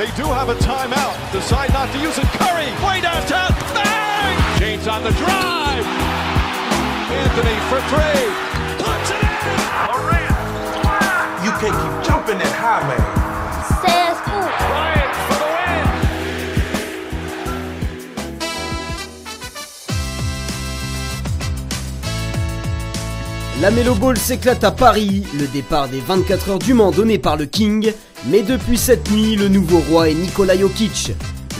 They do have a timeout. Decide not to use it. Curry, way downtown. Bang! James on the drive. Anthony for three. Puts it in. You can't keep jumping that high, man. C'est fou. Bryant for the win. La Melo Ball s'éclate à Paris, le départ des 24 heures du Mans donné par le King, mais depuis cette nuit, le nouveau roi est Nikola Jokic.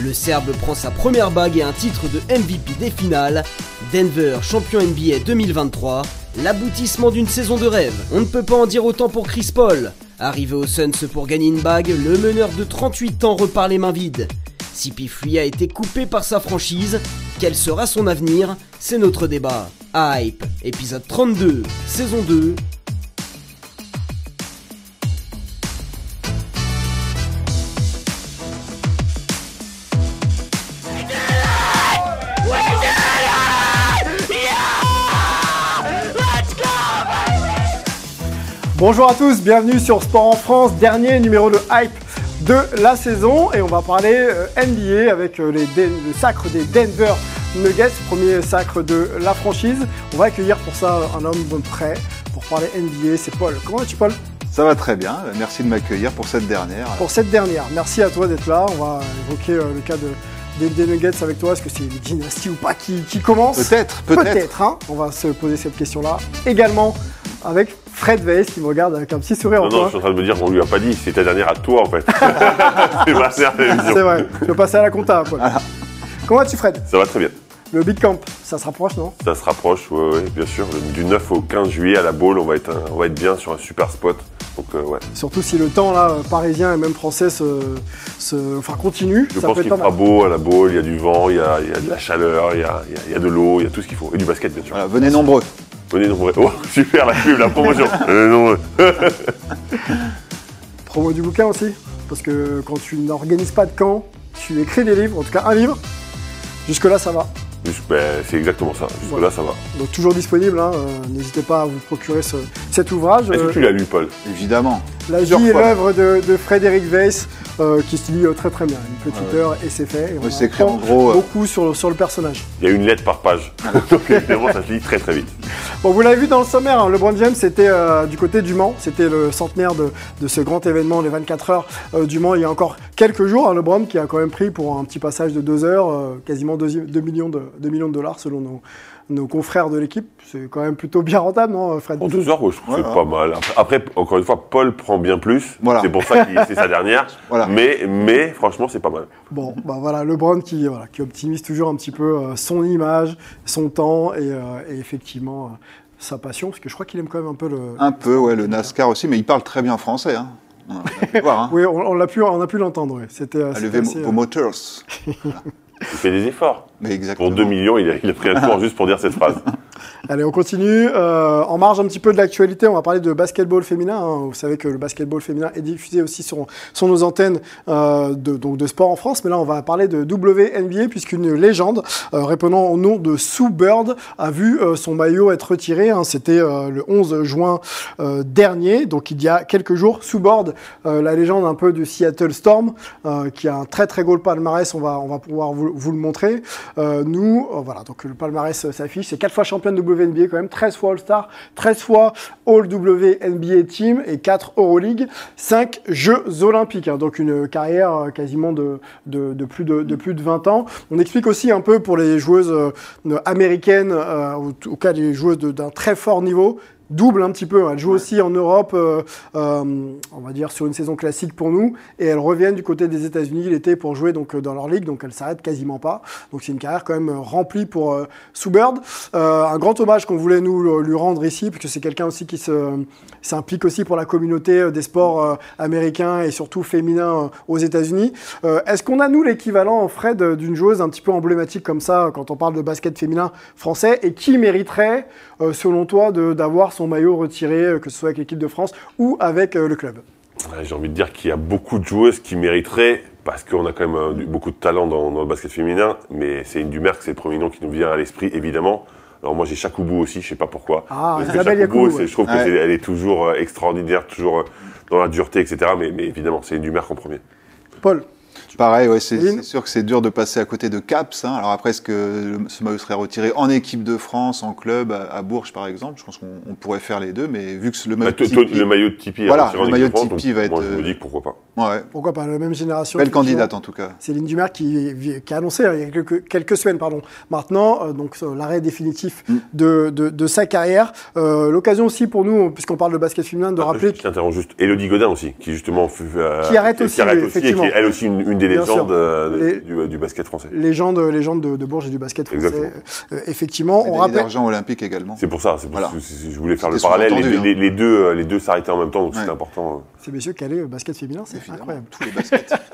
Le Serbe prend sa première bague et un titre de MVP des finales. Denver, champion NBA 2023, l'aboutissement d'une saison de rêve. On ne peut pas en dire autant pour Chris Paul. Arrivé au Suns pour gagner une bague, le meneur de 38 ans repart les mains vides. CP3 a été coupé par sa franchise. Quel sera son avenir? C'est notre débat. Hype, épisode 32, saison 2. Bonjour à tous, bienvenue sur Sport en France, dernier numéro de hype de la saison et on va parler euh, NBA avec euh, les le sacre des Denver Nuggets, premier sacre de la franchise. On va accueillir pour ça un homme prêt pour parler NBA, c'est Paul. Comment vas-tu Paul? Ça va très bien, merci de m'accueillir pour cette dernière. Pour cette dernière, merci à toi d'être là. On va évoquer euh, le cas de, des, des Nuggets avec toi. Est-ce que c'est une dynastie ou pas qui, qui commence? Peut-être, peut-être. Peut-être, hein. On va se poser cette question-là. Également avec Fred Weiss qui me regarde avec un petit sourire en Non, non, je suis en train de me dire qu'on lui a pas dit, c'est ta dernière à toi en fait. c'est ma dernière. C'est vrai, je vais passer à la compta. Comment vas-tu, Fred? Ça va très bien. Le Big Camp, ça se rapproche, non? Ça se rapproche, ouais, ouais, bien sûr. Du 9 au 15 juillet à la Baule, on va être, un- on va être bien sur un super spot. Donc euh, ouais, Surtout si le temps là, parisien et même français se, se- enfin, continue, je ça pense qu'il fera mal. beau à la Baule, il y a du vent, il y a, il y a de la chaleur, il y a, il y a- il y a de l'eau, il y a tout ce qu'il faut. Et du basket bien sûr. Voilà, venez nombreux. Venez nombreux. Oh, super la pub, la promotion. Nombreux. Promo du bouquin aussi, parce que quand tu n'organises pas de camp, tu écris des livres, en tout cas un livre. Jusque-là, ça va. Ben, c'est exactement ça. Jusque Voilà. là, ça va. Donc toujours disponible, hein, euh, n'hésitez pas à vous procurer ce- cet ouvrage. Est-ce Euh, que tu l'as lu, Paul? Évidemment. La vie et l'œuvre de, de Frédéric Weiss, euh, qui se lit euh, très très bien. Une petite Ouais. heure et c'est fait. Et on Oui, écrit en gros, euh, Beaucoup sur, sur le personnage. Il y a une lettre par page. Donc évidemment, ça se lit très très vite. Bon, vous l'avez vu dans le sommaire, hein, LeBron James c'était euh, du côté du Mans, c'était le centenaire de, de ce grand événement, les 24 heures euh, du Mans, il y a encore quelques jours. hein, LeBron qui a quand même pris pour un petit passage de deux heures, euh, quasiment 2 millions, de, 2 millions de dollars selon nos, nos confrères de l'équipe. C'est quand même plutôt bien rentable, non, Fred En deux heures, ouais, je trouve que c'est pas mal. Après, encore une fois, Paul prend bien plus. Voilà. C'est pour ça que c'est sa dernière. Voilà. Mais, mais franchement, c'est pas mal. Bon, bah voilà, LeBron qui, voilà, qui optimise toujours un petit peu euh, son image, son temps et, euh, et effectivement euh, sa passion, parce que je crois qu'il aime quand même un peu le. Un peu, ouais, le NASCAR aussi, mais il parle très bien français. Hein. On a pu voir, hein. Oui, on, on l'a pu, on a pu l'entendre. Oui. C'était. Allez, c'était vos euh, motors. Il fait des efforts. Mais exactement. Pour 2 millions, il a, il a pris un tour juste pour dire cette phrase. Allez, on continue. Euh, en marge un petit peu de l'actualité, on va parler de basketball féminin. hein. Vous savez que le basketball féminin est diffusé aussi sur, nos antennes euh, de, sport en France. Mais là, on va parler de WNBA puisqu'une légende euh, répondant au nom de Sue Bird a vu son maillot être retiré. hein. C'était le 11 juin dernier, donc il y a quelques jours. Sue Bird, la légende un peu du Seattle Storm, qui a un très très gros palmarès. On va, on va pouvoir vous, vous le montrer. Nous, voilà, donc le palmarès s'affiche. C'est 4 fois championne WNBA quand même, 13 fois All-Star, 13 fois All-WNBA Team et 4 Euroleague, 5 Jeux Olympiques. hein. donc une carrière euh, quasiment de, plus de, de plus de 20 ans. On explique aussi un peu pour les joueuses euh, américaines, euh, ou au cas des joueuses d'un très fort niveau, double un petit peu. Elle joue aussi en Europe, euh, euh, on va dire sur une saison classique pour nous, et elles reviennent du côté des États-Unis l'été pour jouer donc euh, dans leur ligue, donc elles s'arrêtent quasiment pas. Donc c'est une carrière quand même remplie pour euh, Sue Bird. Un grand hommage qu'on voulait nous lui rendre ici, parce que c'est quelqu'un aussi qui se s'implique aussi pour la communauté des sports américains et surtout féminins aux États-Unis. Est-ce qu'on a nous l'équivalent, Fred, d'une joueuse un petit peu emblématique comme ça quand on parle de basket féminin français et qui mériterait, selon toi, d'avoir son maillot retiré, euh, que ce soit avec l'équipe de France ou avec euh, le club J'ai envie de dire qu'il y a beaucoup de joueuses qui mériteraient, parce qu'on a quand même euh, du- beaucoup de talent dans, dans le basket féminin, mais c'est une Dumerc, c'est le premier nom qui nous vient à l'esprit, évidemment. Alors moi j'ai Chakoubou aussi, je sais pas pourquoi. Ah, Isabelle ouais. je trouve que Ouais. c'est- elle est toujours extraordinaire, toujours dans la dureté, etc. Mais, mais évidemment, c'est une Dumerc en premier. Paul Pareil, ouais, c'est sûr que c'est dur de passer à côté de Caps. hein. Alors après, est-ce que le- ce maillot serait retiré en équipe de France, en club, à, à Bourges par exemple? Je pense qu'on on pourrait faire les deux, mais vu que le Bah, maillot toi- de Tipeee- le maillot de Tipeee, Voilà, le maillot de France, Tipeee va être, Moi, je me euh, dis que pourquoi pas. ouais, Pourquoi pas? La même génération belle candidate en tout cas. Céline Dumer qui, qui a annoncé hein, il y a quelques, quelques semaines pardon, maintenant euh, donc euh, l'arrêt définitif Mm. de, de- de sa carrière. Euh, L'occasion aussi pour nous, puisqu'on parle de basket féminin, de Ah, rappeler Je t'interromps juste. Elodie Godin aussi, qui justement. euh, Qui arrête aussi, et qui effectivement. est elle aussi une, une des légendes euh, Les- du, du basket français. légende, légende de, de Bourges et du basket français. Exactement. Euh, effectivement, on rappelle. d'argent olympique également. C'est pour ça, c'est pour Voilà. c'est- c'est- je voulais faire le parallèle. Les, deux- les- les deux, euh, les deux s'arrêtaient en même temps, donc Ouais. c'était important. Ces messieurs calés, euh, basket féminin, c'est incroyable. Tous les baskets.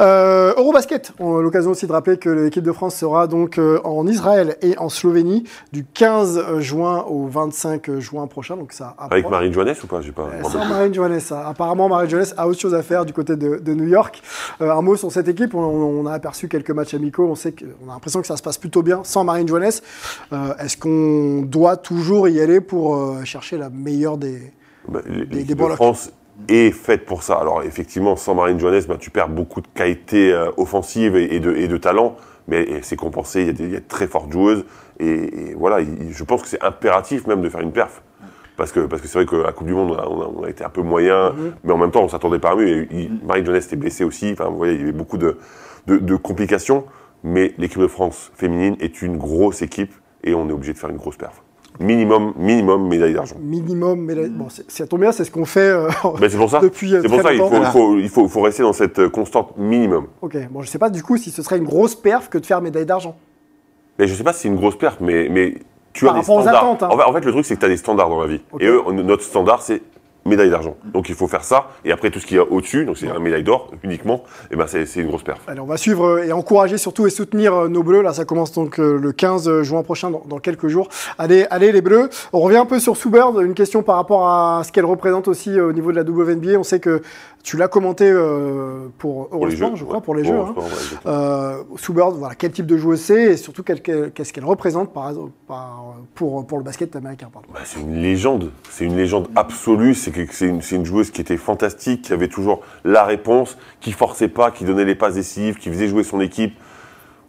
Euh, Eurobasket, on a l'occasion aussi de rappeler que l'équipe de France sera donc euh, en Israël et en Slovénie du 15 juin au 25 juin prochain. Donc ça Avec. Marine Joannès ou pas pas. Euh, Sans Marine Johannes. hein. Apparemment, Marine Johannes a autre chose à faire du côté de, de New York. Euh, un mot sur cette équipe. On, on a aperçu quelques matchs amicaux. On sait que, on a l'impression que ça se passe plutôt bien sans Marine Johannes. Euh, Est-ce qu'on doit toujours y aller pour euh, chercher la meilleure des. Bah, des L'équipe de. France est faite pour ça. Alors effectivement, sans Marine Joannès, bah, tu perds beaucoup de qualité euh, offensive et, et de, et de talent, mais c'est compensé. Il y, a des, il y a de très fortes joueuses et, et voilà, il- je pense que c'est impératif même de faire une perf. Parce que parce que c'est vrai qu'à la Coupe du Monde, on a, on été un peu moyen, mais en même temps, on s'attendait pas à mieux. Marine Joannès était blessée aussi. Enfin, vous voyez, il y avait beaucoup de, de, de complications. Mais l'équipe de France féminine est une grosse équipe et on est obligé de faire une grosse perf. Minimum, minimum médaille d'argent. Minimum, mais là- bon, c'est- ça tombe bien, c'est ce qu'on fait euh, c'est pour ça. depuis euh, C'est pour ça il longtemps. faut, faut, il faut, rester dans cette euh, constante minimum. Ok, bon, je sais pas du coup si ce serait une grosse perf que de faire médaille d'argent. Mais je sais pas si c'est une grosse perte, mais, mais tu Par as des standards. attentes, hein. en, fait, en fait, le truc, c'est que tu as des standards dans la vie. Et eux, notre standard, c'est médaille d'argent. Donc il faut faire ça. Et après, tout ce qui est au-dessus, donc c'est une médaille d'or uniquement, et ben c'est une grosse perf. Allez, on va suivre euh, et encourager surtout et soutenir euh, nos Bleus. Là, ça commence donc euh, le 15 juin prochain, dans, dans quelques jours. Allez, allez les Bleus. On revient un peu sur Soubird. Une question par rapport à ce qu'elle représente aussi au niveau de la WNBA. On sait que tu l'as commenté euh, pour Pour les jeux. Eurosport, je crois, ouais. pour les jeux. hein. Ouais. Euh, Soubird, voilà, quel type de joueuse c'est et surtout qu'est-ce qu'elle représente par, par- pour, pour le basket américain. Bah, c'est une légende, c'est une légende absolue, c'est une, joueuse qui était fantastique, qui avait toujours la réponse, qui forçait pas, qui donnait les passes décisives, qui faisait jouer son équipe.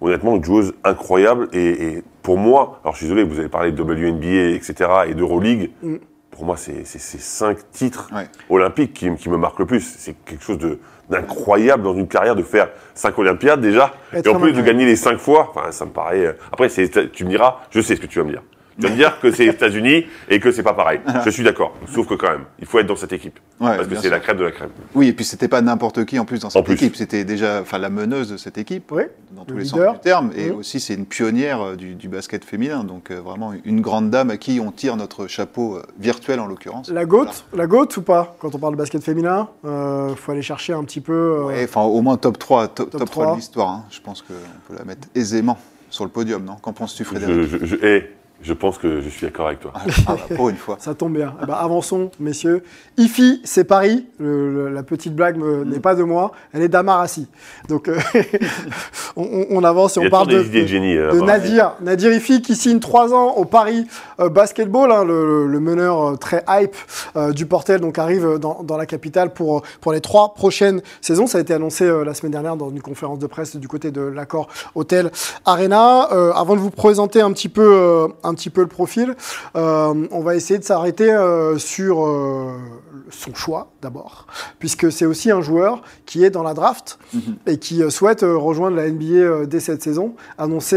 Honnêtement, une joueuse incroyable. Et, et pour moi, alors je suis désolé, vous avez parlé de WNBA, etc., et d'Euroleague. Mm. Pour moi, c'est c'est ces cinq titres Ouais. olympiques qui, qui me marquent le plus. C'est quelque chose de- d'incroyable dans une carrière de faire cinq Olympiades déjà, Être et en plus de gagner les cinq fois. Enfin, ça me paraît. euh, Après, c'est- tu me diras, je sais ce que tu vas me dire. Tu vas me dire que c'est les États-Unis et que c'est pas pareil. Je suis d'accord. Sauf que quand même, il faut être dans cette équipe. Ouais, parce que c'est la crème de la crème. Oui, et puis c'était pas n'importe qui en plus dans cette plus. équipe. C'était déjà enfin, la meneuse de cette équipe, Oui, dans le tous les leader. sens du terme. Et Mhm. aussi, c'est une pionnière euh, du, du basket féminin. Donc euh, vraiment une grande dame à qui on tire notre chapeau euh, virtuel en l'occurrence. La GOAT, la GOAT ou pas Quand on parle de basket féminin, il faut aller chercher un petit peu. euh, Ouais, enfin, au moins top 3, top, Top top 3 3. de l'histoire. hein. Je pense qu'on peut la mettre aisément sur le podium, non? Qu'en penses-tu, Frédéric? je, je- eh, je pense que je suis d'accord avec toi. Ah, bah, Pour une fois. Ça tombe bien. Eh ben, avançons, messieurs. IFI, c'est Paris. Le- le- la petite blague me- Mm. n'est pas de moi. Elle est d'Amarassi. Donc, euh, on, avance et on parle de, de génie. euh, de. Nadir. Nadir IFI qui signe 3 ans au Paris euh, Basketball. hein, le, le meneur très hype euh, du Portel donc arrive dans, dans la capitale pour, pour les trois prochaines saisons. Ça a été annoncé euh, la semaine dernière dans une conférence de presse du côté de l'accord Hôtel Arena. Euh, avant de vous présenter un petit peu, euh, un petit peu le profil, euh, on va essayer de s'arrêter euh, sur euh, son choix d'abord, puisque c'est aussi un joueur qui est dans la draft et qui souhaite rejoindre la NBA dès cette saison. Annoncé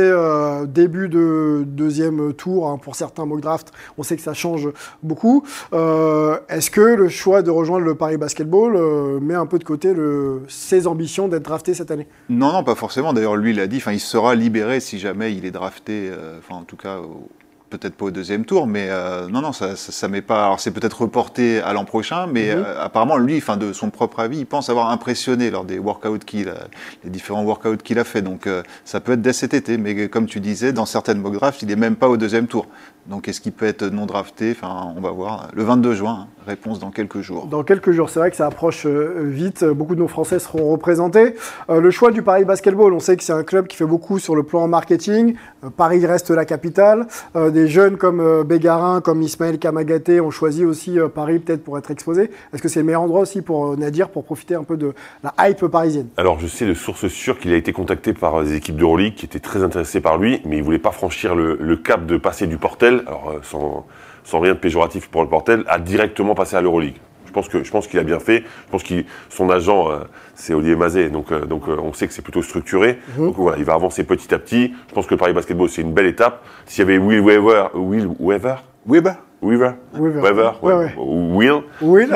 début de deuxième tour hein, pour certains mock drafts, on sait que ça change beaucoup. Est-ce que le choix de rejoindre le Paris Basketball met un peu de côté le, ses ambitions d'être drafté cette année? Non, non, pas forcément. D'ailleurs, lui, il a dit, enfin, il sera libéré si jamais il est drafté, euh, enfin, en tout cas, au- peut-être pas au deuxième tour, mais euh, non, non, ça, ça, ça met pas. Alors, c'est peut-être reporté à l'an prochain, mais Mhm. euh, apparemment, lui, enfin, de son propre avis, il pense avoir impressionné lors des workouts qu'il a, les différents workouts qu'il a fait. Donc, euh, ça peut être dès cet été, mais comme tu disais, dans certaines mock drafts, il est même pas au deuxième tour. Donc, est-ce qu'il peut être non drafté? Enfin, on va voir. Le 22 juin, hein, réponse dans quelques jours. Dans quelques jours, c'est vrai que ça approche euh, vite. Beaucoup de nos Français seront représentés. Euh, le choix du Paris Basketball, on sait que c'est un club qui fait beaucoup sur le plan marketing. Euh, Paris reste la capitale. Euh, des jeunes comme euh, Bégarin, comme Ismaël Kamagaté ont choisi aussi euh, Paris peut-être pour être exposés. Est-ce que c'est le meilleur endroit aussi pour euh, Nadir pour profiter un peu de la hype parisienne? Alors, je sais de sources sûres qu'il a été contacté par des équipes d'Euroleague qui étaient très intéressées par lui, mais il voulait pas franchir le, le cap de passer du Portel, alors euh, sans, sans rien de péjoratif pour le Portel, à directement passer à l'Euroleague. Je pense que je pense qu'il a bien fait. Je pense que son agent euh, c'est Olivier Mazet, donc euh, donc on sait que c'est plutôt structuré. Donc voilà, il va avancer petit à petit. Je pense que le Paris Basketball c'est une belle étape. S'il y avait Will Weaver, Will Weaver, bah. Weaver, Weaver. Weaver, Ouais, ouais. ouais. ou Will, Oui.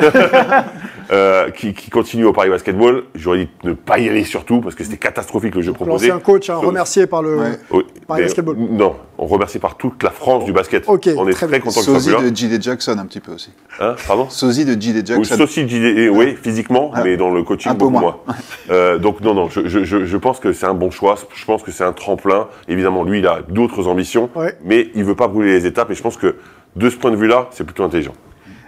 euh, qui, qui continue au Paris Basketball. J'aurais dit de ne pas y aller surtout parce que c'était catastrophique le jeu proposé. L'ancien coach hein, remercié par le. Ouais. Oui, Paris Basketball. Non, on remercie par toute la France du basket. Ok, on est très très, content que ça Sosie de J.D. Jackson un petit peu aussi. Hein, pardon Sosie de J.D. Oui, Jackson. Sosie JD, oui, physiquement, Ah. mais dans le coaching, Un peu beaucoup moins. moins. Euh, donc, non, non, je, je, je, je pense que c'est un bon choix. Je pense que c'est un tremplin. Évidemment, lui, il a d'autres ambitions, Ouais. mais il veut pas brûler les étapes. Et je pense que, de ce point de vue-là, c'est plutôt intelligent.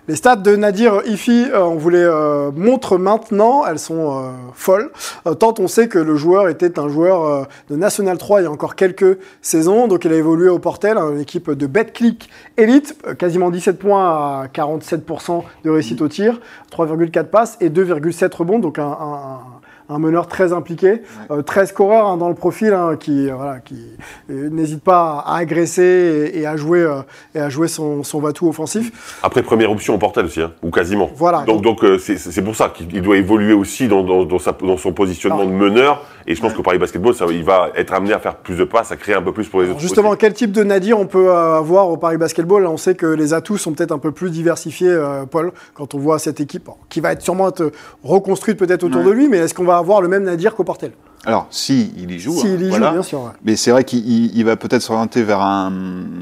Les stats de Nadir Ifi, euh, on vous les euh, montre maintenant, elles sont euh, folles. Tant on sait que le joueur était un joueur de National 3 il y a encore quelques saisons, donc il a évolué au Portel, hein, une équipe de BetClick Elite, quasiment 17 points à 47% de réussite au tir, 3,4 passes et 2,7 rebonds, donc un meneur très impliqué, euh, 13 scoreurs hein, dans le profil, hein, qui, euh, voilà, qui euh, n'hésite pas à agresser et, et à jouer, et à jouer son, son va-tout offensif. Après, première option au portel aussi, hein, ou quasiment. Voilà. Donc, donc c'est pour ça qu'il doit évoluer aussi dans, dans, dans, sa- dans son positionnement de meneur. Et je pense qu'au Paris Basketball, ça, il va être amené à faire plus de passes, à créer un peu plus pour les Alors autres. justement, aussi. quel type de Nadir on peut euh, avoir au Paris Basketball? On sait que les atouts sont peut-être un peu plus diversifiés, euh, Paul, quand on voit cette équipe, qui va être sûrement être reconstruite peut-être autour Ouais. de lui, mais est-ce qu'on va avoir le même Nadir qu'au Portel? Alors, si il y joue, S'il hein, y joue, voilà. bien sûr. ouais. Mais c'est vrai qu'il il- il va peut-être s'orienter vers un,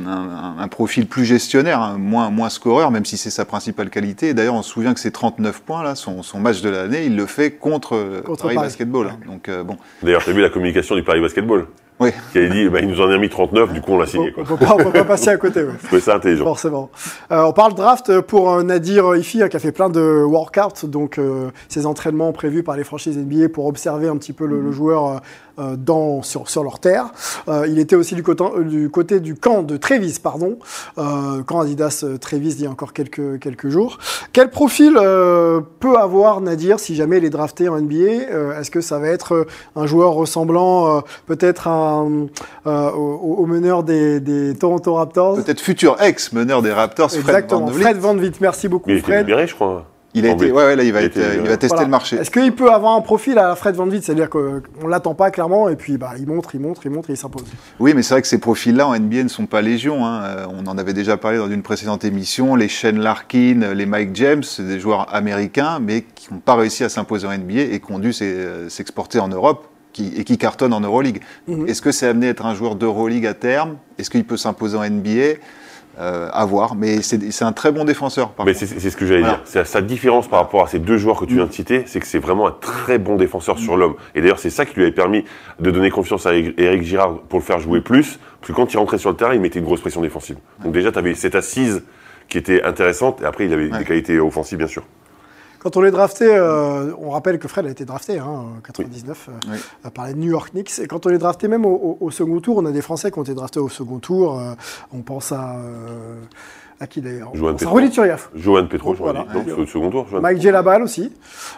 un- un profil plus gestionnaire, hein, moins, moins scoreur, même si c'est sa principale qualité. D'ailleurs, on se souvient que ses 39 points, là, son, son match de l'année, il le fait contre, euh, Contre Paris Paris. Basketball. hein. Donc, euh, bon. D'ailleurs, tu as vu la communication du Paris Basketball? Oui. qui avait dit, bah, il nous en a mis 39, du coup, on l'a On signé. Quoi. ne peut, pas- on peut pas passer à côté. ouais. Je trouvais ça intelligent. Forcément. Euh, on parle draft pour euh, Nadir Ifi, hein, qui a fait plein de workouts, donc euh, ses entraînements prévus par les franchises NBA pour observer un petit peu le, le joueur euh, dans, sur, sur leur terre. Euh, il était aussi du côté, euh, du côté du camp de Trévis, pardon, euh, camp Adidas euh, Trévis il y a encore quelques, quelques jours. Quel profil euh, peut avoir Nadir si jamais il est drafté en NBA Euh, Est-ce que ça va être euh, un joueur ressemblant euh, peut-être euh, au, au meneur des, des Toronto Raptors? Peut-être futur ex-meneur des Raptors, Fred Exactement. VanVleet. Fred Van Vliet, merci beaucoup Mais il était Fred. libéré, je crois. Il a été, ouais, ouais, là, il va, Il a être, été, il euh, va tester Voilà. le marché. Est-ce qu'il peut avoir un profil à la Fred Van Vliet? C'est-à-dire qu'on l'attend pas clairement et puis bah, il montre, il montre, il montre et il s'impose. Oui, mais c'est vrai que ces profils-là en NBA ne sont pas légion. hein. Euh, On en avait déjà parlé dans une précédente émission. Les Shane Larkin, les Mike James, c'est des joueurs américains, mais qui n'ont pas réussi à s'imposer en NBA et qui ont dû s'e- euh, s'exporter en Europe qui, et qui cartonnent en Euroleague. Mhm. Est-ce que c'est amené à être un joueur d'Euroleague à terme? Est-ce qu'il peut s'imposer en NBA euh, À voir. Mais c'est un très bon défenseur. Par Mais c'est ce que j'allais Voilà. dire. Sa différence par rapport à ces deux joueurs que tu viens de citer, c'est que c'est vraiment un très bon défenseur sur l'homme. Et d'ailleurs, c'est ça qui lui avait permis de donner confiance à Eric Girard pour le faire jouer plus. Parce que quand il rentrait sur le terrain, il mettait une grosse pression défensive. Donc déjà, tu avais cette assise qui était intéressante. Et après, il avait Ouais. des qualités offensives, bien sûr. Quand on est drafté, euh, on rappelle que Fred a été drafté hein, en 99 euh, Oui. euh, par les New York Knicks. Et quand on est drafté même au, au- au second tour, on a des Français qui ont été draftés au second tour. euh, on pense à. euh, à qui d'ailleurs Johan Petro. Turiaf. Johan Petro, j'aurais Voilà. dit. Non, c'est au second tour. Johan Mike Gelabal aussi.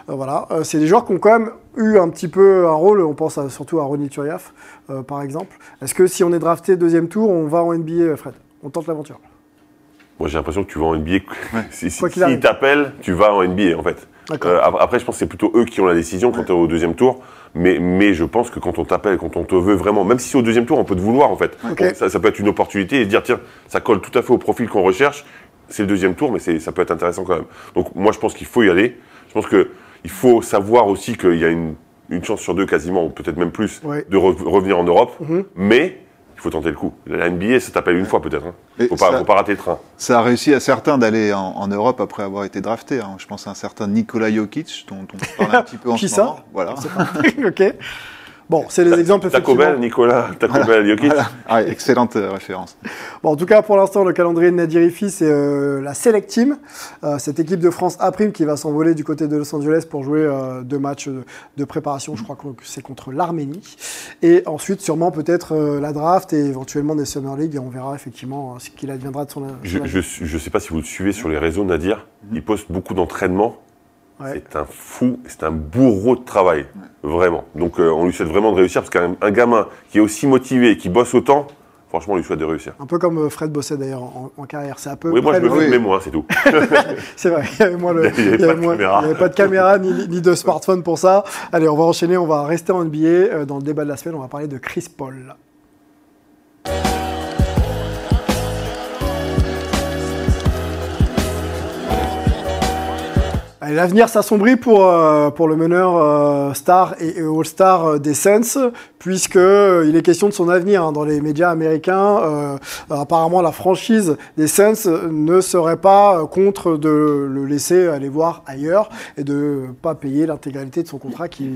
Euh, voilà. Euh, c'est des joueurs qui ont quand même eu un petit peu un rôle. On pense à- surtout à Ronnie Turiaf, euh, par exemple. Est-ce que si on est drafté deuxième tour, on va en NBA, Fred? On tente l'aventure. Moi, j'ai l'impression que tu vas en NBA. si si- Quoi arrive. s'ils t'appellent, tu vas en NBA, en fait. Euh, ap- après, je pense que c'est plutôt eux qui ont la décision quand tu es au deuxième tour. Mais, mais je pense que quand on t'appelle, quand on te veut vraiment, même si c'est au deuxième tour, on peut te vouloir, en fait. Ok. Donc, ça, ça peut être une opportunité et dire, tiens, ça colle tout à fait au profil qu'on recherche. C'est le deuxième tour, mais ça peut être intéressant quand même. Donc, moi, je pense qu'il faut y aller. Je pense qu'il faut savoir aussi qu'il y a une, une chance sur deux, quasiment, ou peut-être même plus, Ouais. de re- revenir en Europe. Mhm. Mais il faut tenter le coup. La NBA, ça t'appelle une fois, peut-être. Hein. Et Faut pas, ça- faut pas rater le train. Ça a réussi à certains d'aller en, en Europe après avoir été drafté. hein. Je pense à un certain Nikola Jokic, dont on parle un petit peu en Qui ce ça moment. Voilà. ok. Bon, c'est les exemples Taco effectivement. Bell, Nicolas, Taco Bell, Jokic. Voilà. Ah, excellente euh, référence. Bon, en tout cas, pour l'instant, le calendrier de Nadir Ifi, c'est euh, la Select Team, euh, cette équipe de France A' qui va s'envoler du côté de Los Angeles pour jouer euh, deux matchs de, de préparation. Je crois que c'est contre l'Arménie. Et ensuite, sûrement peut-être euh, la draft et éventuellement des Summer League. Et on verra effectivement euh, ce qu'il adviendra de son. Je ne sais pas si vous le suivez sur les réseaux, Nadir. Il poste beaucoup d'entraînements. Ouais. C'est un fou, c'est un bourreau de travail, vraiment. Donc euh, on lui souhaite vraiment de réussir parce qu'un un gamin qui est aussi motivé et qui bosse autant, franchement, on lui souhaite de réussir. Un peu comme euh, Fred bossait d'ailleurs en, en carrière. C'est un peu. Oui, moi je me le- filmais moins, c'est tout. C'est vrai, il y avait moins le- Il y avait il y avait pas de moins- caméra. il y avait pas de caméra ni, ni de smartphone pour ça. Allez, on va enchaîner, on va rester en NBA. Euh, Dans le débat de la semaine, on va parler de Chris Paul. L'avenir s'assombrit pour, euh, pour le meneur euh, star et, et all-star euh, des Suns, puisque euh, il est question de son avenir hein, dans les médias américains. Euh, apparemment, la franchise des Suns euh, ne serait pas euh, contre de le laisser aller voir ailleurs et de pas payer l'intégralité de son contrat qui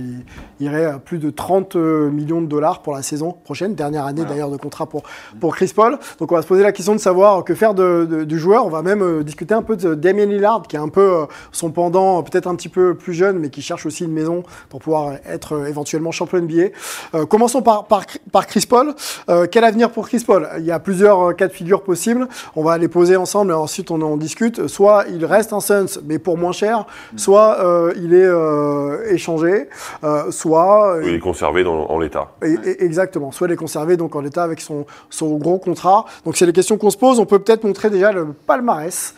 irait à plus de 30 millions de dollars pour la saison prochaine, dernière année d'ailleurs de contrat pour, pour Chris Paul. Donc on va se poser la question de savoir que faire de, de- du joueur. On va même euh, discuter un peu de Damien Lillard, qui est un peu euh, son pendant, euh, peut-être un petit peu plus jeune, mais qui cherche aussi une maison pour pouvoir être euh, éventuellement champion NBA. Euh, commençons par, par, par Chris Paul. Euh, quel avenir pour Chris Paul? Il y a plusieurs euh, cas de figure possibles. On va les poser ensemble et ensuite on en discute. Soit il reste un Suns, mais pour moins cher, soit euh, il est échangé, soit Il est conservé dans, en l'état. exactement. Soit les conserver donc en l'état avec son, son gros contrat. Donc c'est les questions qu'on se pose. On peut peut-être montrer déjà le palmarès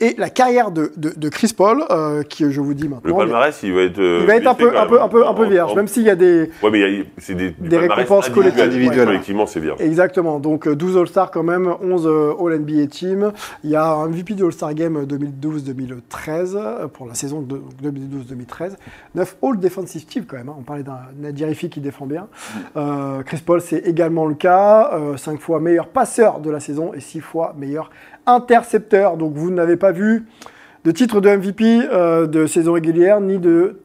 et la carrière de, de, de Chris Paul, euh, qui je vous dis Le maintenant. palmarès, il va être. euh, il va être un peu, quand un peu, un peu, un peu vierge, en- même s'il y a des. Ouais, mais il y a- c'est des, récompenses collectives. Collectivement, c'est vierge. Exactement. Donc euh, 12 All-Stars quand même, 11 euh, All-NBA Team. Il y a un MVP du All-Star Game 2012-2013 euh, pour la saison de- donc 2012-2013. 9 All Defensive Team quand même. hein. On parlait d'un Nadir Ifi qui défend bien. Euh, Chris Paul, c'est également le cas. 5 fois meilleur passeur de la saison et 6 fois meilleur intercepteur. Donc vous n'avez pas vu de titre de MVP euh, de saison régulière ni de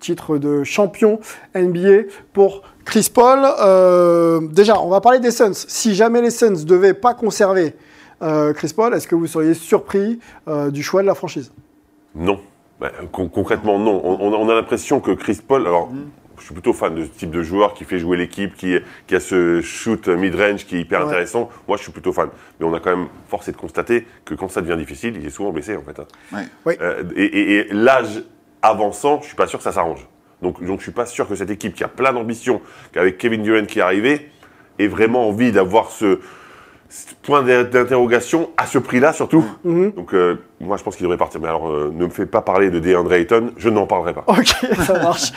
titre de champion NBA pour Chris Paul. Euh, déjà, on va parler des Suns. Si jamais les Suns devaient pas conserver euh, Chris Paul, est-ce que vous seriez surpris euh, du choix de la franchise? Non. Bah, con- concrètement, non. On, on a- on a l'impression que Chris Paul. Alors, je suis plutôt fan de ce type de joueur qui fait jouer l'équipe, qui, qui a ce shoot mid-range qui est hyper Ouais. intéressant. Moi, je suis plutôt fan. Mais on a quand même forcé de constater que quand ça devient difficile, il est souvent blessé, en fait. hein. Ouais. Oui. Euh, et et- et l'âge avançant, je suis pas sûr que ça s'arrange. Donc, donc, je suis pas sûr que cette équipe qui a plein d'ambition, qu'avec Kevin Durant qui est arrivé, ait vraiment envie d'avoir ce, ce point d'interrogation à ce prix-là, surtout. Mhm. Donc, euh, moi, je pense qu'il devrait partir. Mais alors, euh, ne me fais pas parler de DeAndre Ayton, je n'en parlerai pas. Ok, ça marche.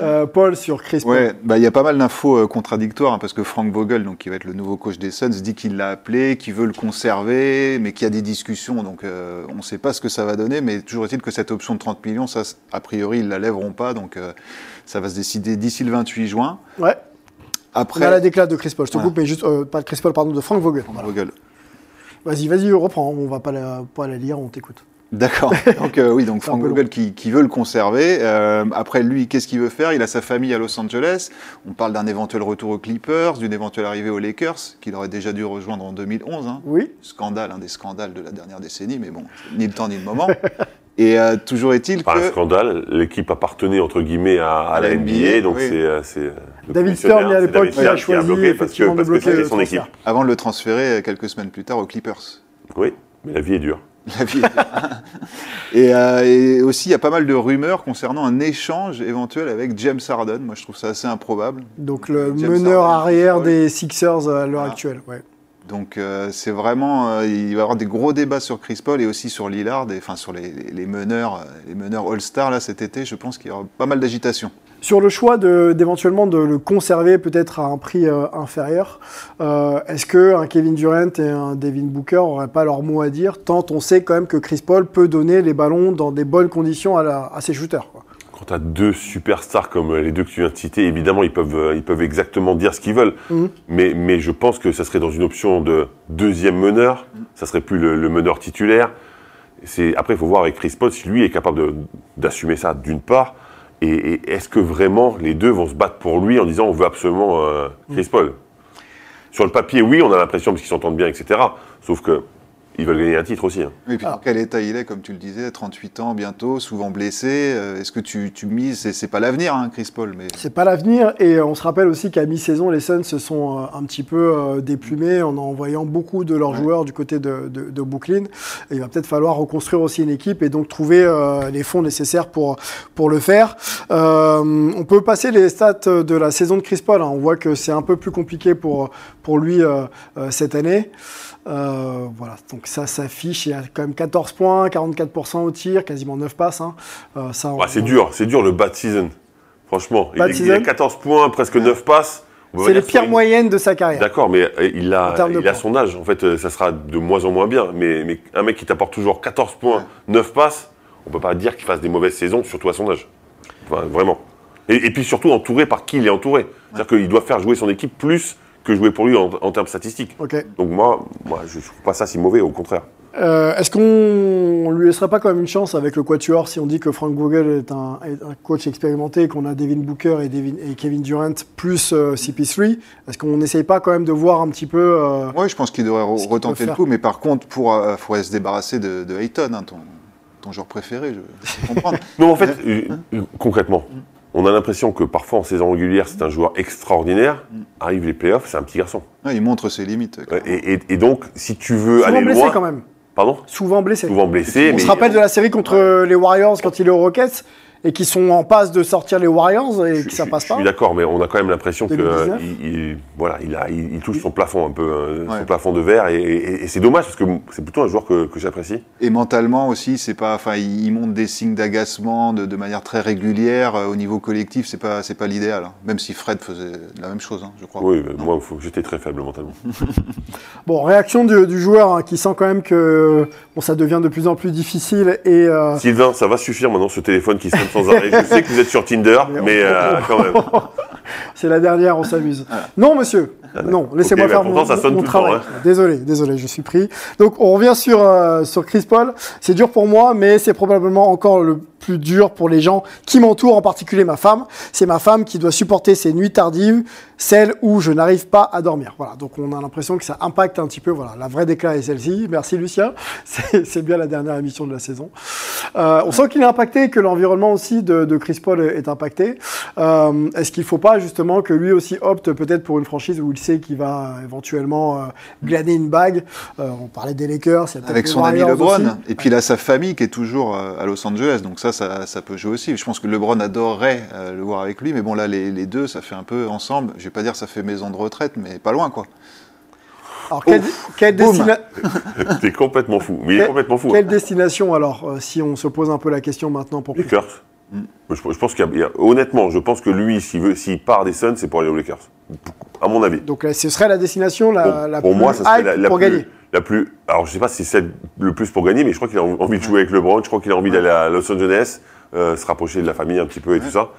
Euh, Paul sur Chris Paul. Ouais, bah il y a pas mal d'infos euh, contradictoires hein, parce que Frank Vogel, donc qui va être le nouveau coach des Suns, dit qu'il l'a appelé, qu'il veut le conserver, mais qu'il y a des discussions. Donc euh, on ne sait pas ce que ça va donner, mais toujours est-il que cette option de 30 millions, ça, a priori, ils la lèveront pas. Donc euh, ça va se décider d'ici le 28 juin. Ouais. On Après, a la déclate de Chris Paul. Je te Voilà. coupe, mais juste euh, pas de Chris Paul, pardon, de Frank Vogel. Voilà. Vogel. Vas-y, vas-y, reprends. On va pas la, pas la lire, on t'écoute. D'accord. Donc euh, oui, donc un Frank Vogel qui, qui veut le conserver. Euh, après lui, qu'est-ce qu'il veut faire? Il a sa famille à Los Angeles. On parle d'un éventuel retour aux Clippers, d'une éventuelle arrivée aux Lakers, qu'il aurait déjà dû rejoindre en 2011. hein. Oui. Scandale, un des scandales de la dernière décennie, mais bon, ni le temps ni le moment. Et euh, toujours est-il Pas un que scandale, l'équipe appartenait entre guillemets à, à la NBA, donc oui. c'est. David Stern, à l'époque, il David a qui choisi, bloqué parce que effectivement, de parce que bloquer c'était le son équipe. avant de le transférer quelques semaines plus tard aux Clippers. Oui, mais la vie est dure. La vie. et, euh, et aussi, il y a pas mal de rumeurs concernant un échange éventuel avec James Harden. Moi, je trouve ça assez improbable. Donc le James meneur Harden, arrière des Sixers à l'heure Voilà. actuelle. Ouais. Donc euh, c'est vraiment, euh, il va y avoir des gros débats sur Chris Paul et aussi sur Lillard, et, enfin sur les, les- les meneurs, les meneurs All-Star là cet été. Je pense qu'il y aura pas mal d'agitation. Sur le choix d'éventuellement de, le conserver peut-être à un prix euh, inférieur, euh, est-ce que un Kevin Durant et un Devin Booker n'auraient pas leur mot à dire tant on sait quand même que Chris Paul peut donner les ballons dans des bonnes conditions à, la- à ses shooters quoi. Quand tu as deux superstars comme euh, les deux que tu viens de citer, évidemment, ils peuvent, ils peuvent exactement dire ce qu'ils veulent. Mhm. Mais, mais je pense que ça serait dans une option de deuxième meneur, ça serait plus le, le meneur titulaire. Après, il faut voir avec Chris Paul si lui est capable d'assumer ça d'une part, Et, et est-ce que vraiment les deux vont se battre pour lui en disant on veut absolument euh, Chris Paul? Sur le papier, oui, on a l'impression parce qu'ils s'entendent bien, etc. Sauf que ils veulent gagner un titre aussi. hein. Et puis Alors. dans quel état il est, comme tu le disais, 38 ans bientôt, souvent blessé. euh, Est-ce que tu, tu mises, c'est- pas l'avenir, hein, Chris Paul, mais C'est pas l'avenir et on se rappelle aussi qu'à mi-saison, les Suns se sont euh, un petit peu euh, déplumés en envoyant beaucoup de leurs joueurs du côté de, de, de Brooklyn. Et il va peut-être falloir reconstruire aussi une équipe et donc trouver euh, les fonds nécessaires pour, pour le faire. Euh, on peut passer les stats de la saison de Chris Paul. hein. On voit que c'est un peu plus compliqué pour, pour lui euh, cette année. Euh, voilà, donc ça s'affiche, il y a quand même 14 points, 44% au tir, quasiment 9 passes. hein. Euh, ça, on- Ouais, c'est dur, c'est dur le bad season. Franchement, il, Bad il a season 14 points, presque 9 passes. C'est les pires une- moyennes de sa carrière. D'accord, mais euh, il a, il a son âge. En fait, euh, ça sera de moins en moins bien. Mais, mais un mec qui t'apporte toujours 14 points, 9 passes, on peut pas dire qu'il fasse des mauvaises saisons, surtout à son âge. Enfin, vraiment. Et, et puis surtout entouré par qui il est entouré. C'est-à-dire qu'il doit faire jouer son équipe plus que jouer pour lui en, en termes statistiques. Donc moi, moi je ne trouve pas ça si mauvais, au contraire. Euh, Est-ce qu'on lui laisserait pas quand même une chance avec le Quatuor si on dit que Frank Vogel est un, est un coach expérimenté et qu'on a Devin Booker et, Devin- et Kevin Durant plus euh, CP3 Est-ce qu'on n'essaye pas quand même de voir un petit peu euh, ouais, je pense qu'il devrait re- retenter le coup. Mais par contre, pour euh, faudrait se débarrasser de, de Ayton, hein, ton, ton joueur préféré, je, comprendre. Non, en fait, euh, euh, concrètement, on a l'impression que parfois en saison régulière, c'est un joueur extraordinaire. Arrive les playoffs, c'est un petit garçon. Ouais, il montre ses limites. Et, et- et donc, si tu veux souvent aller blessé loin, quand même pardon, Souvent blessé. souvent blessé, On mais se rappelle de la série contre les Warriors quand il est aux Rockets et qui sont en passe de sortir les Warriors et je, que ça je- passe je pas. suis d'accord, mais on a quand même l'impression que 2019. euh, il, il- voilà, il, a, il, il touche son plafond un peu, euh, Ouais. son plafond de verre, et, et- et c'est dommage parce que c'est plutôt un joueur que, que j'apprécie. Et mentalement aussi, c'est pas, enfin, il il montre des signes d'agacement de, de manière très régulière euh, au niveau collectif. C'est pas, c'est pas l'idéal. hein. Même si Fred faisait la même chose, hein, je crois. Oui, mais moi, j'étais très faible mentalement. Bon, réaction du, du joueur hein, qui sent quand même que bon, ça devient de plus en plus difficile et euh, Sylvain, ça va suffire maintenant ce téléphone qui sonne sans arrêt. Je sais que vous êtes sur Tinder, mais euh, quand même. C'est la dernière, on s'amuse. Non, monsieur. Non, laissez-moi bah faire pourtant, mon, ça sonne mon tout le travail. temps, hein. Désolé, désolé, je suis pris. Donc, on revient sur, euh, sur Chris Paul. C'est dur pour moi, mais c'est probablement encore le plus dur pour les gens qui m'entourent, en particulier ma femme. C'est ma femme qui doit supporter ces nuits tardives, celles où je n'arrive pas à dormir. Voilà, donc on a l'impression que ça impacte un petit peu. Voilà, la vraie déclat est celle-ci. Merci Lucien. C'est bien la dernière émission de la saison. Euh, on sent qu'il est impacté, que l'environnement aussi de, de Chris Paul est impacté. Euh, Est-ce qu'il ne faut pas justement que lui aussi opte peut-être pour une franchise où il sait qu'il va éventuellement euh, glaner une bague? On parlait des Lakers, il y a peut-être Avec son ami LeBron. aussi. Et puis il a sa famille qui est toujours à Los Angeles. Donc ça, ça, ça peut jouer aussi. Je pense que LeBron adorerait euh, le voir avec lui. Mais bon, là, les, les deux, ça fait un peu ensemble. Je vais pas dire ça fait maison de retraite, mais pas loin, quoi. Alors, quelle, quelle Boum. destina- T'es complètement fou. Mais il est complètement fou. quelle destination alors, euh, si on se pose un peu la question maintenant pour Lakers. Je, je pense qu'il y a- il y a- honnêtement, je pense que lui, s'il veut, s'il part des Suns, c'est pour aller aux Lakers. À mon avis. Donc là, ce serait la destination la, Pour, la pour plus moi, ça serait la, la pour plus, gagner. La plus. Alors, je sais pas si c'est le plus pour gagner, mais je crois qu'il a envie de jouer avec LeBron. Je crois qu'il a envie d'aller à Los Angeles, euh, se rapprocher de la famille un petit peu et tout ça.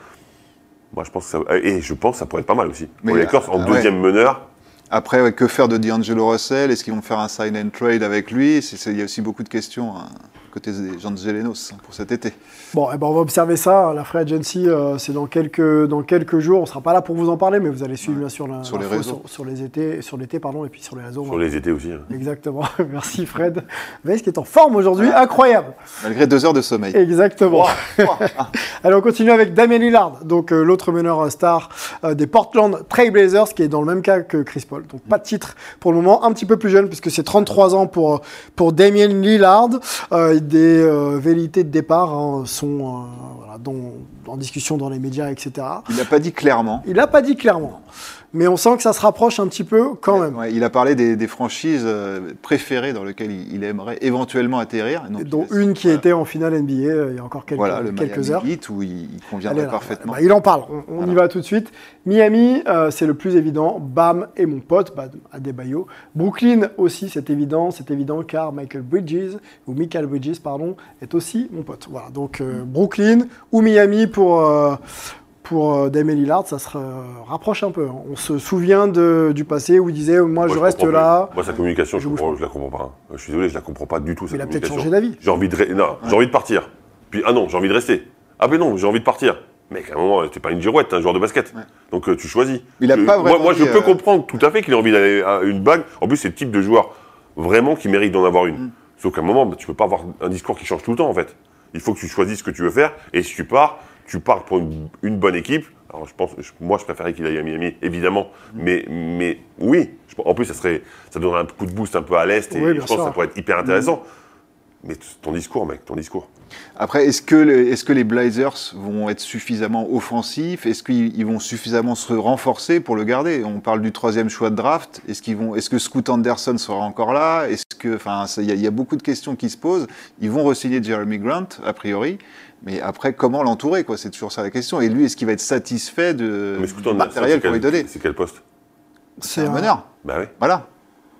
Moi, je pense que ça, et je pense que ça pourrait être pas mal aussi. Mais, pour les Lakers, en ah ouais. deuxième meneur, Après, ouais, que faire de D'Angelo Russell? Est-ce qu'ils vont faire un sign and trade avec lui? Il y a aussi beaucoup de questions hein, côté des gens de Zelenos hein, pour cet été. Bon, eh ben, on va observer ça. La Free Agency, euh, c'est dans quelques, dans quelques jours. On ne sera pas là pour vous en parler, mais vous allez suivre bien sûr la- Sur les réseaux. Sur, sur les étés, sur l'été, pardon, et puis sur les réseaux. sur les étés aussi. hein. Exactement. Merci Fred. Ce qui est en forme aujourd'hui, incroyable. Malgré deux heures de sommeil. Exactement. Allez, on continue avec Damien Lillard, donc euh, l'autre meneur euh, star euh, des Portland Trail Blazers, qui est dans le même cas que Chris Paul. Donc pas de titre pour le moment, un petit peu plus jeune, puisque c'est 33 ans pour, pour Damien Lillard. Euh, des euh, velléités de départ hein, sont euh, voilà, en discussion dans les médias, etc. Il n'a pas dit clairement. Il n'a pas dit clairement, mais on sent que ça se rapproche un petit peu quand même. Ouais, il a parlé des, des franchises euh, préférées dans lesquelles il, aimerait éventuellement atterrir. Donc, dont une qui voilà. était en finale NBA euh, il y a encore quelques, Voilà, le quelques heures. Heat où il, conviendrait parfaitement. bah, il en parle, on, on y va tout de suite. Miami, euh, c'est le plus évident. Bam et mon pote, Bam Adebayo. Brooklyn aussi, c'est évident, c'est évident car Michael Bridges, ou Michael Bridges, pardon, est aussi mon pote. Voilà, donc euh, Brooklyn ou Miami pour, euh, pour euh, Damien Lillard, ça se euh, rapproche un peu. hein. On se souvient de- du passé où il disait Moi, je, reste là. Moi, sa communication, Je je, bouge comprends- je la comprends pas. hein. Je suis désolé, je la comprends pas du tout. sa Il a peut-être changé d'avis. J'ai envie de, re- non, j'ai envie de partir. Puis ah non, j'ai envie de rester. Ah mais non, j'ai envie de partir. Mec, à un moment, t'es pas une girouette, t'es un joueur de basket. Donc euh, tu choisis. Il a Euh, pas moi, vraiment moi, je peux euh, comprendre tout à fait qu'il a envie d'aller à une bague. En plus, c'est le type de joueur vraiment qui mérite d'en avoir une. Mm. Sauf qu'à un moment, bah, tu peux pas avoir un discours qui change tout le temps, en fait. Il faut que tu choisisses ce que tu veux faire. Et si tu pars, tu pars pour une, une bonne équipe. Alors, je pense, je- moi, je préférais qu'il aille à Miami, évidemment. Mm. Mais, mais oui. Je- en plus, ça serait, ça donnerait un coup de boost un peu à l'est. Et Oui, je pense que ça pourrait être hyper intéressant. Mais ton discours, mec, ton discours. Après, est-ce que, le- est-ce que les Blazers vont être suffisamment offensifs? Est-ce qu'ils ils vont suffisamment se renforcer pour le garder? On parle du troisième choix de draft. Est-ce qu'ils vont Est-ce que Scoot Anderson sera encore là? Est-ce que, enfin, ça- il y, a- il y a beaucoup de questions qui se posent. Ils vont re-signer Jeremy Grant a priori, mais après, comment l'entourer quoi? C'est toujours ça la question. Et lui, est-ce qu'il va être satisfait de Mais Scoot du Anderson, matériel qu'on lui donner C'est quel poste? C'est un meneur. Bah oui. Voilà.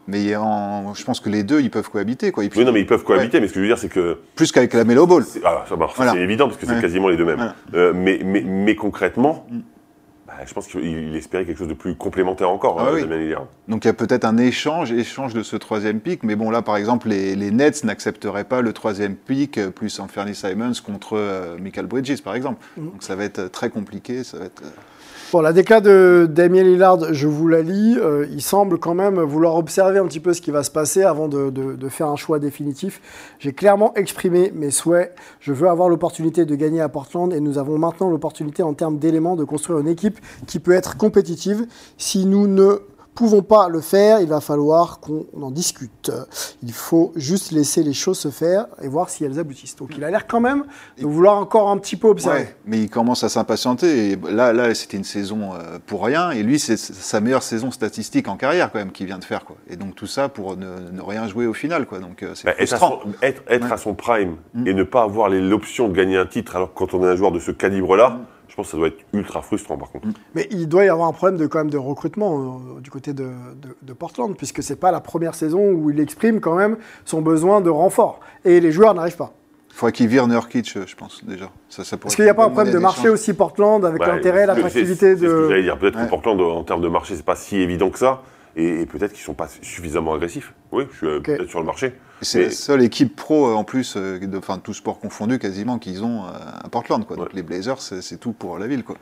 Mais en- je pense que les deux, ils peuvent cohabiter quoi. Et puis, Oui, non, mais ils peuvent cohabiter, mais ce que je veux dire, c'est que. plus qu'avec la Melo Ball. c'est- Ah, Voilà. c'est évident, parce que c'est Ouais. quasiment les deux mêmes. Voilà. Euh, mais, mais, mais concrètement, Mm. bah, je pense qu'il il espérait quelque chose de plus complémentaire encore, Ah euh, oui. Damien. Donc il y a peut-être un échange, échange de ce troisième pic, mais bon là par exemple les, les Nets n'accepteraient pas le troisième pic euh, plus Anthony Simons contre euh, Michael Bridges par exemple. Donc ça va être très compliqué, ça va être. euh, Bon, la déclat de Damien je vous la lis. Euh, il semble quand même vouloir observer un petit peu ce qui va se passer avant de faire un choix définitif. J'ai clairement exprimé mes souhaits. Je veux avoir l'opportunité de gagner à Portland et nous avons maintenant l'opportunité en termes d'éléments de construire une équipe qui peut être compétitive. Si nous ne pouvons pas le faire, il va falloir qu'on en discute. Il faut juste laisser les choses se faire et voir si elles aboutissent. Donc il a l'air quand même de vouloir encore un petit peu observer. Ouais, mais il commence à s'impatienter. Et là, là c'était une saison euh, pour rien. Et lui, c'est sa meilleure saison statistique en carrière quand même qu'il vient de faire. Quoi. Et donc tout ça pour ne, ne rien jouer au final. Quoi. Donc euh, c'est Bah, être à son, être, être Ouais. à son prime Mm. et ne pas avoir l'option de gagner un titre, alors que quand on est un joueur de ce calibre-là, je pense que ça doit être ultra frustrant par contre. Mais il doit y avoir un problème de, quand même de recrutement euh, du côté de, de- de Portland, puisque c'est pas la première saison où il exprime quand même son besoin de renfort. Et les joueurs n'arrivent pas. Il faudrait qu'il vire Nurkic, euh, je pense déjà. Ça, ça pourrait Est-ce qu'il n'y a pas un problème de marché aussi Portland, avec Bah, l'intérêt, l'attractivité c'est- C'est ce que de... j'allais dire. Peut-être Ouais. que Portland, en termes de marché, c'est pas si évident que ça. Et, et peut-être qu'ils sont pas suffisamment agressifs. Oui, je suis euh, peut-être sur le marché. C'est Mais- la seule équipe pro euh, en plus, euh, de, enfin tout sport confondu quasiment qu'ils ont euh, à Portland. Quoi. Donc les Blazers, c'est c'est tout pour la ville. Quoi.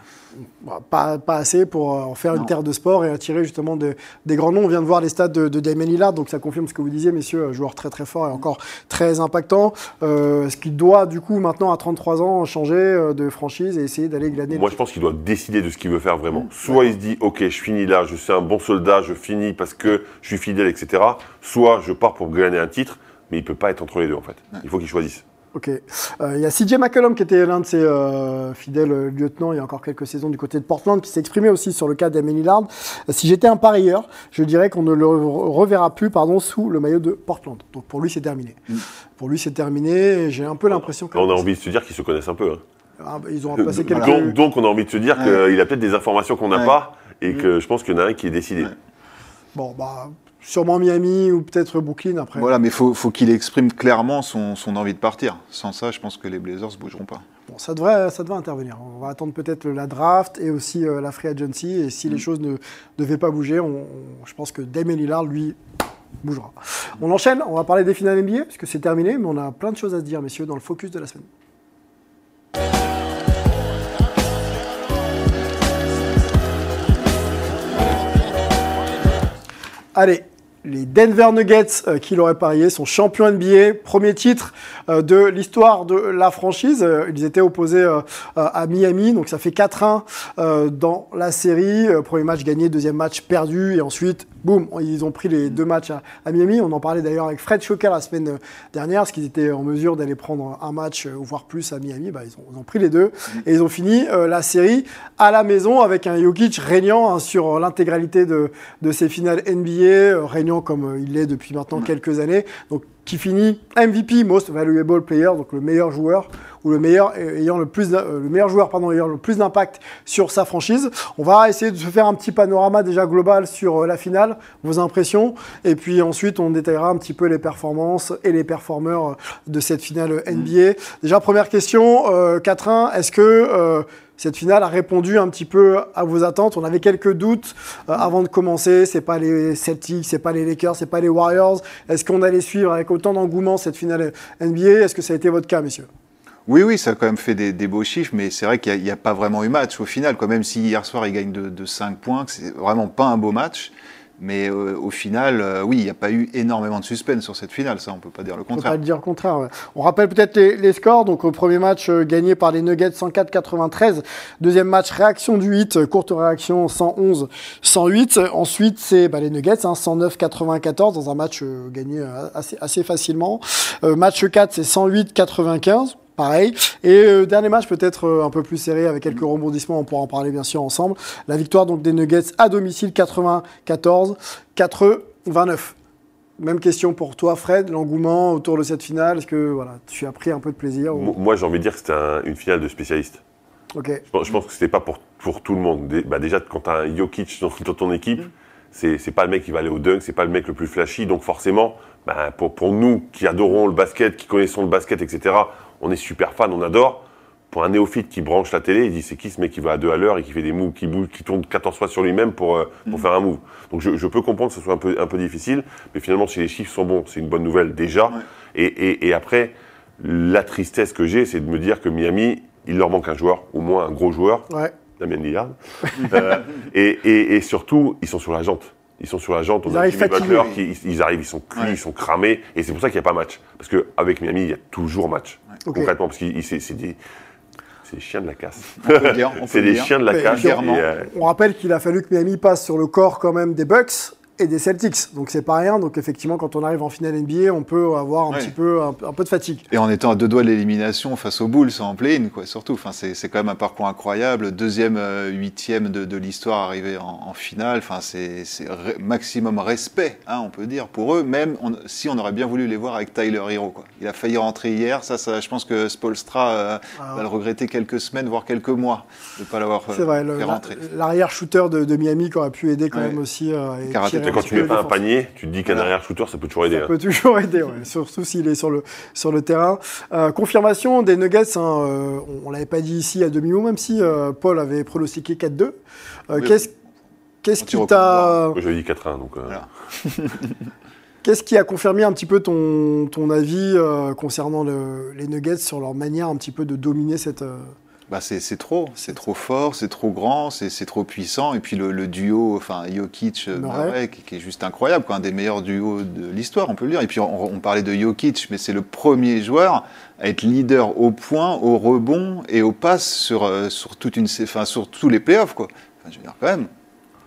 Bon, pas, pas assez pour en faire une terre de sport et attirer justement de- des grands noms. On vient de voir les stats de, de Damien Lillard, donc ça confirme ce que vous disiez, messieurs, joueur très très fort et encore très impactant. Euh, Est-ce qu'il doit du coup maintenant à 33 ans changer de franchise et essayer d'aller glaner Moi, je pense qu'il doit décider de ce qu'il veut faire vraiment. Soit il se dit, ok, je finis là, je suis un bon soldat, je finis parce que je suis fidèle, etc. Soit je pars pour gagner un titre, mais il peut pas être entre les deux en fait. Il faut qu'il choisisse. Ok. Euh, Il y a CJ McCollum qui était l'un de ses euh, fidèles euh, lieutenants il y a encore quelques saisons du côté de Portland, qui s'est exprimé aussi sur le cas d'Amen Lillard. Euh, si j'étais un parieur, je dirais qu'on ne le re- reverra plus pardon, sous le maillot de Portland. Donc pour lui, c'est terminé. Pour lui, c'est terminé. J'ai un peu l'impression que. On a envie de se dire qu'ils se connaissent un peu. hein. Ah, bah, ils ont passé quelques. Donc, donc, on a envie de se dire Ouais. qu'il a peut-être des informations qu'on n'a Ouais. pas et que je pense qu'il y en a un qui est décidé. Ouais. Bon, bah, sûrement Miami ou peut-être Brooklyn après. Voilà, mais il faut, faut qu'il exprime clairement son, son envie de partir. Sans ça, je pense que les Blazers ne bougeront pas. Bon, ça devrait, ça devrait intervenir. On va attendre peut-être la draft et aussi euh, la free agency. Et si les choses ne devaient pas bouger, on, on- je pense que Damien Lillard, lui, bougera. On enchaîne, on va parler des finales NBA, parce que c'est terminé, mais on a plein de choses à se dire, messieurs, dans le focus de la semaine. Allez, les Denver Nuggets, euh, qui l'auraient parié, sont champions NBA. Premier titre euh, de l'histoire de la franchise. Euh, ils étaient opposés euh, à Miami, donc ça fait 4-1 euh, dans la série. Premier match gagné, deuxième match perdu, et ensuite, boum, ils ont pris les deux matchs à, à Miami. On en parlait d'ailleurs avec Fred Choquet la semaine dernière, parce qu'ils étaient en mesure d'aller prendre un match, euh, voire plus à Miami. Bah, ils, ont, ils ont pris les deux, et ils ont fini euh, la série à la maison avec un Jokic régnant hein, sur l'intégralité de, de ces finales NBA, euh, régnant comme il l'est depuis maintenant quelques années. Donc, qui finit MVP, Most Valuable Player, donc le meilleur joueur ou le meilleur euh, ayant le plus, euh, le meilleur joueur pardon ayant le plus d'impact sur sa franchise. On va essayer de se faire un petit panorama déjà global sur euh, la finale, vos impressions, et puis ensuite on détaillera un petit peu les performances et les performeurs de cette finale NBA. Déjà première question, euh, 4-1, est-ce que euh, cette finale a répondu un petit peu à vos attentes? On avait quelques doutes euh, avant de commencer. C'est pas les Celtics, c'est pas les Lakers, c'est pas les Warriors. Est-ce qu'on allait suivre avec autant d'engouement cette finale NBA Est-ce que ça a été votre cas, messieurs? Oui, oui, ça a quand même fait des, des beaux chiffres, mais c'est vrai qu'il n'y a, pas vraiment eu match au final. Quoi. Même si hier soir, ils gagnent de, de 5 points, c'est vraiment pas un beau match. Mais euh, au final, euh, oui, il n'y a pas eu énormément de suspense sur cette finale, ça, on peut pas dire le On peut contraire. pas dire le contraire. ouais. On rappelle peut-être les, les scores. Donc au premier match euh, gagné par les Nuggets 104-93. Deuxième match réaction du 8, euh, courte réaction 111-108. Ensuite c'est bah, les Nuggets hein, 109-94 dans un match gagné assez, assez facilement. Match 4 c'est 108-95. Pareil. Et euh, dernier match peut-être euh, un peu plus serré avec quelques rebondissements, on pourra en parler bien sûr ensemble. La victoire donc des Nuggets à domicile 94 89. Même question pour toi Fred, l'engouement autour de cette finale, est-ce que voilà, tu as pris un peu de plaisir ou- Moi, j'ai envie de dire que c'était un- une finale de spécialistes. OK. Je pense, je pense que c'était pas pour, pour tout le monde. Dé- bah déjà, quand tu as un Jokic dans, dans ton équipe, c'est c'est pas le mec qui va aller au dunk, c'est pas le mec le plus flashy. Donc forcément, bah, pour, pour nous qui adorons le basket, qui connaissons le basket, etc., on est super fan, on adore. Pour un néophyte qui branche la télé, il dit c'est qui ce mec qui va à deux à l'heure et qui fait des moves, qui, bouge, qui tourne 14 fois sur lui-même pour, euh, pour faire un move. Donc je, je peux comprendre que ce soit un peu, un peu difficile, mais finalement, si les chiffres sont bons, c'est une bonne nouvelle déjà. Et, et, et après, la tristesse que j'ai, c'est de me dire que Miami, il leur manque un joueur, au moins un gros joueur. Ouais. Damien Lillard. Euh, et, et, et surtout, ils sont sur la jante. Ils sont sur la jante. On Ils a arrivent Jimmy fatigués, qui ils, ils arrivent, ils sont cuits, Ouais. ils sont cramés. Et c'est pour ça qu'il n'y a pas match. Parce qu'avec Miami, il y a toujours match. Concrètement, parce que c'est des, c'est des chiens de la casse. C'est des chiens de la casse. euh, On rappelle qu'il a fallu que Miami passe sur le corps quand même des Bucks et des Celtics. Donc c'est pas rien. Donc effectivement, quand on arrive en finale NBA, on peut avoir un petit peu un, un peu de fatigue. Et en étant à deux doigts de l'élimination face aux Bulls en play-in, quoi, surtout. Enfin, c'est c'est quand même un parcours incroyable. Deuxième, euh, huitième de, de l'histoire arrivé en, en finale. Enfin, c'est re- maximum respect, hein, on peut dire, pour eux. Même on- si on aurait bien voulu les voir avec Tyler Hero, quoi. Il a failli rentrer hier. Ça, ça je pense que Spolstra euh, Ah. va le regretter quelques semaines, voire quelques mois, de ne pas l'avoir euh, C'est vrai. le- fait rentrer. L'arrière shooter de, de Miami qui aurait pu aider quand Ouais. même aussi. euh, et Quand tu mets pas un panier, tu te dis qu'un arrière shooter, ça peut toujours aider. Ça hein. peut toujours aider, ouais, surtout s'il est sur le, sur le terrain. Euh, confirmation des Nuggets, hein, euh, on, on l'avait pas dit ici à demi-mot, même si euh, Paul avait pronostiqué 4-2. Euh, Oui. Qu'est-ce qui t'a, Moi, j'avais dit 4-1. Donc, euh, Voilà. qu'est-ce qui a confirmé un petit peu ton, ton avis euh, concernant le- les Nuggets sur leur manière un petit peu de dominer cette. Bah c'est trop, c'est trop fort, c'est trop grand, c'est c'est trop puissant. Et puis le, le duo, enfin Jokic, euh, Murray. Qui, qui est juste incroyable, quoi, un des meilleurs duos de l'histoire, on peut le dire. Et puis on, on parlait de Jokic, mais c'est le premier joueur à être leader au point, au rebond et aux passes sur euh, sur toute une, enfin sur tous les playoffs, quoi. Enfin, je veux dire quand même.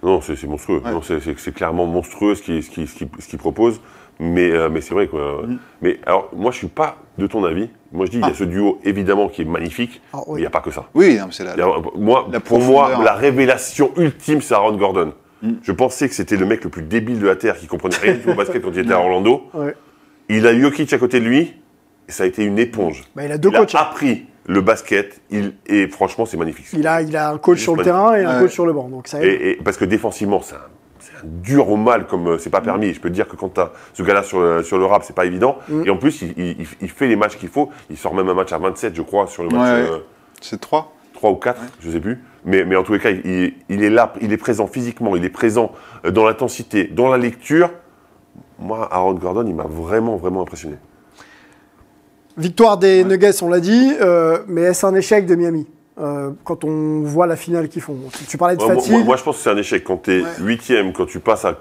Non, c'est monstrueux. Ouais. Non, c'est- clairement monstrueux ce qu'il ce qu'il- ce qu'il- ce qu'il propose. Mais, euh, mais c'est vrai. Quoi. Mm. Mais alors, moi, je suis pas de ton avis. Moi, je dis, il y Ah. a ce duo, évidemment, qui est magnifique. Ah, oui. Mais il n'y a pas que ça. Oui, non, mais c'est la, Il y a- moi, La pour moi, profondeur. la révélation ultime, c'est Aaron Gordon. Mm. Je pensais que c'était le mec le plus débile de la Terre qui comprenait rien du tout au basket quand il était à Orlando. ouais. Il a Jokic à côté de lui, et ça a été une éponge. Bah, il a deux il coachs. a appris le basket, il, et franchement, c'est magnifique. Il a, il a un coach sur le terrain et un Ouais. coach sur le banc. Donc ça aide. Et, et- parce que défensivement, c'est un dur au mal, comme euh, c'est pas permis. Je peux te dire que quand tu as ce gars-là sur, le- sur le rap, c'est pas évident. Mm. Et en plus, il, il- il- il fait les matchs qu'il faut. Il sort même un match à 27, je crois, sur le match Ouais. euh, c'est trois. 3 ou 4, je sais plus. Mais, mais en tous les cas, il, il est là, il est présent physiquement, il est présent euh, dans l'intensité, dans la lecture. Moi, Aaron Gordon, il m'a vraiment, vraiment impressionné. Victoire des Nuggets, on l'a dit, euh, mais est-ce un échec de Miami? Euh, quand on voit la finale qu'ils font Tu- parlais de Moi, moi- fatigue. moi, je pense que c'est un échec. Quand tu es Ouais. huitième, quand tu passes à,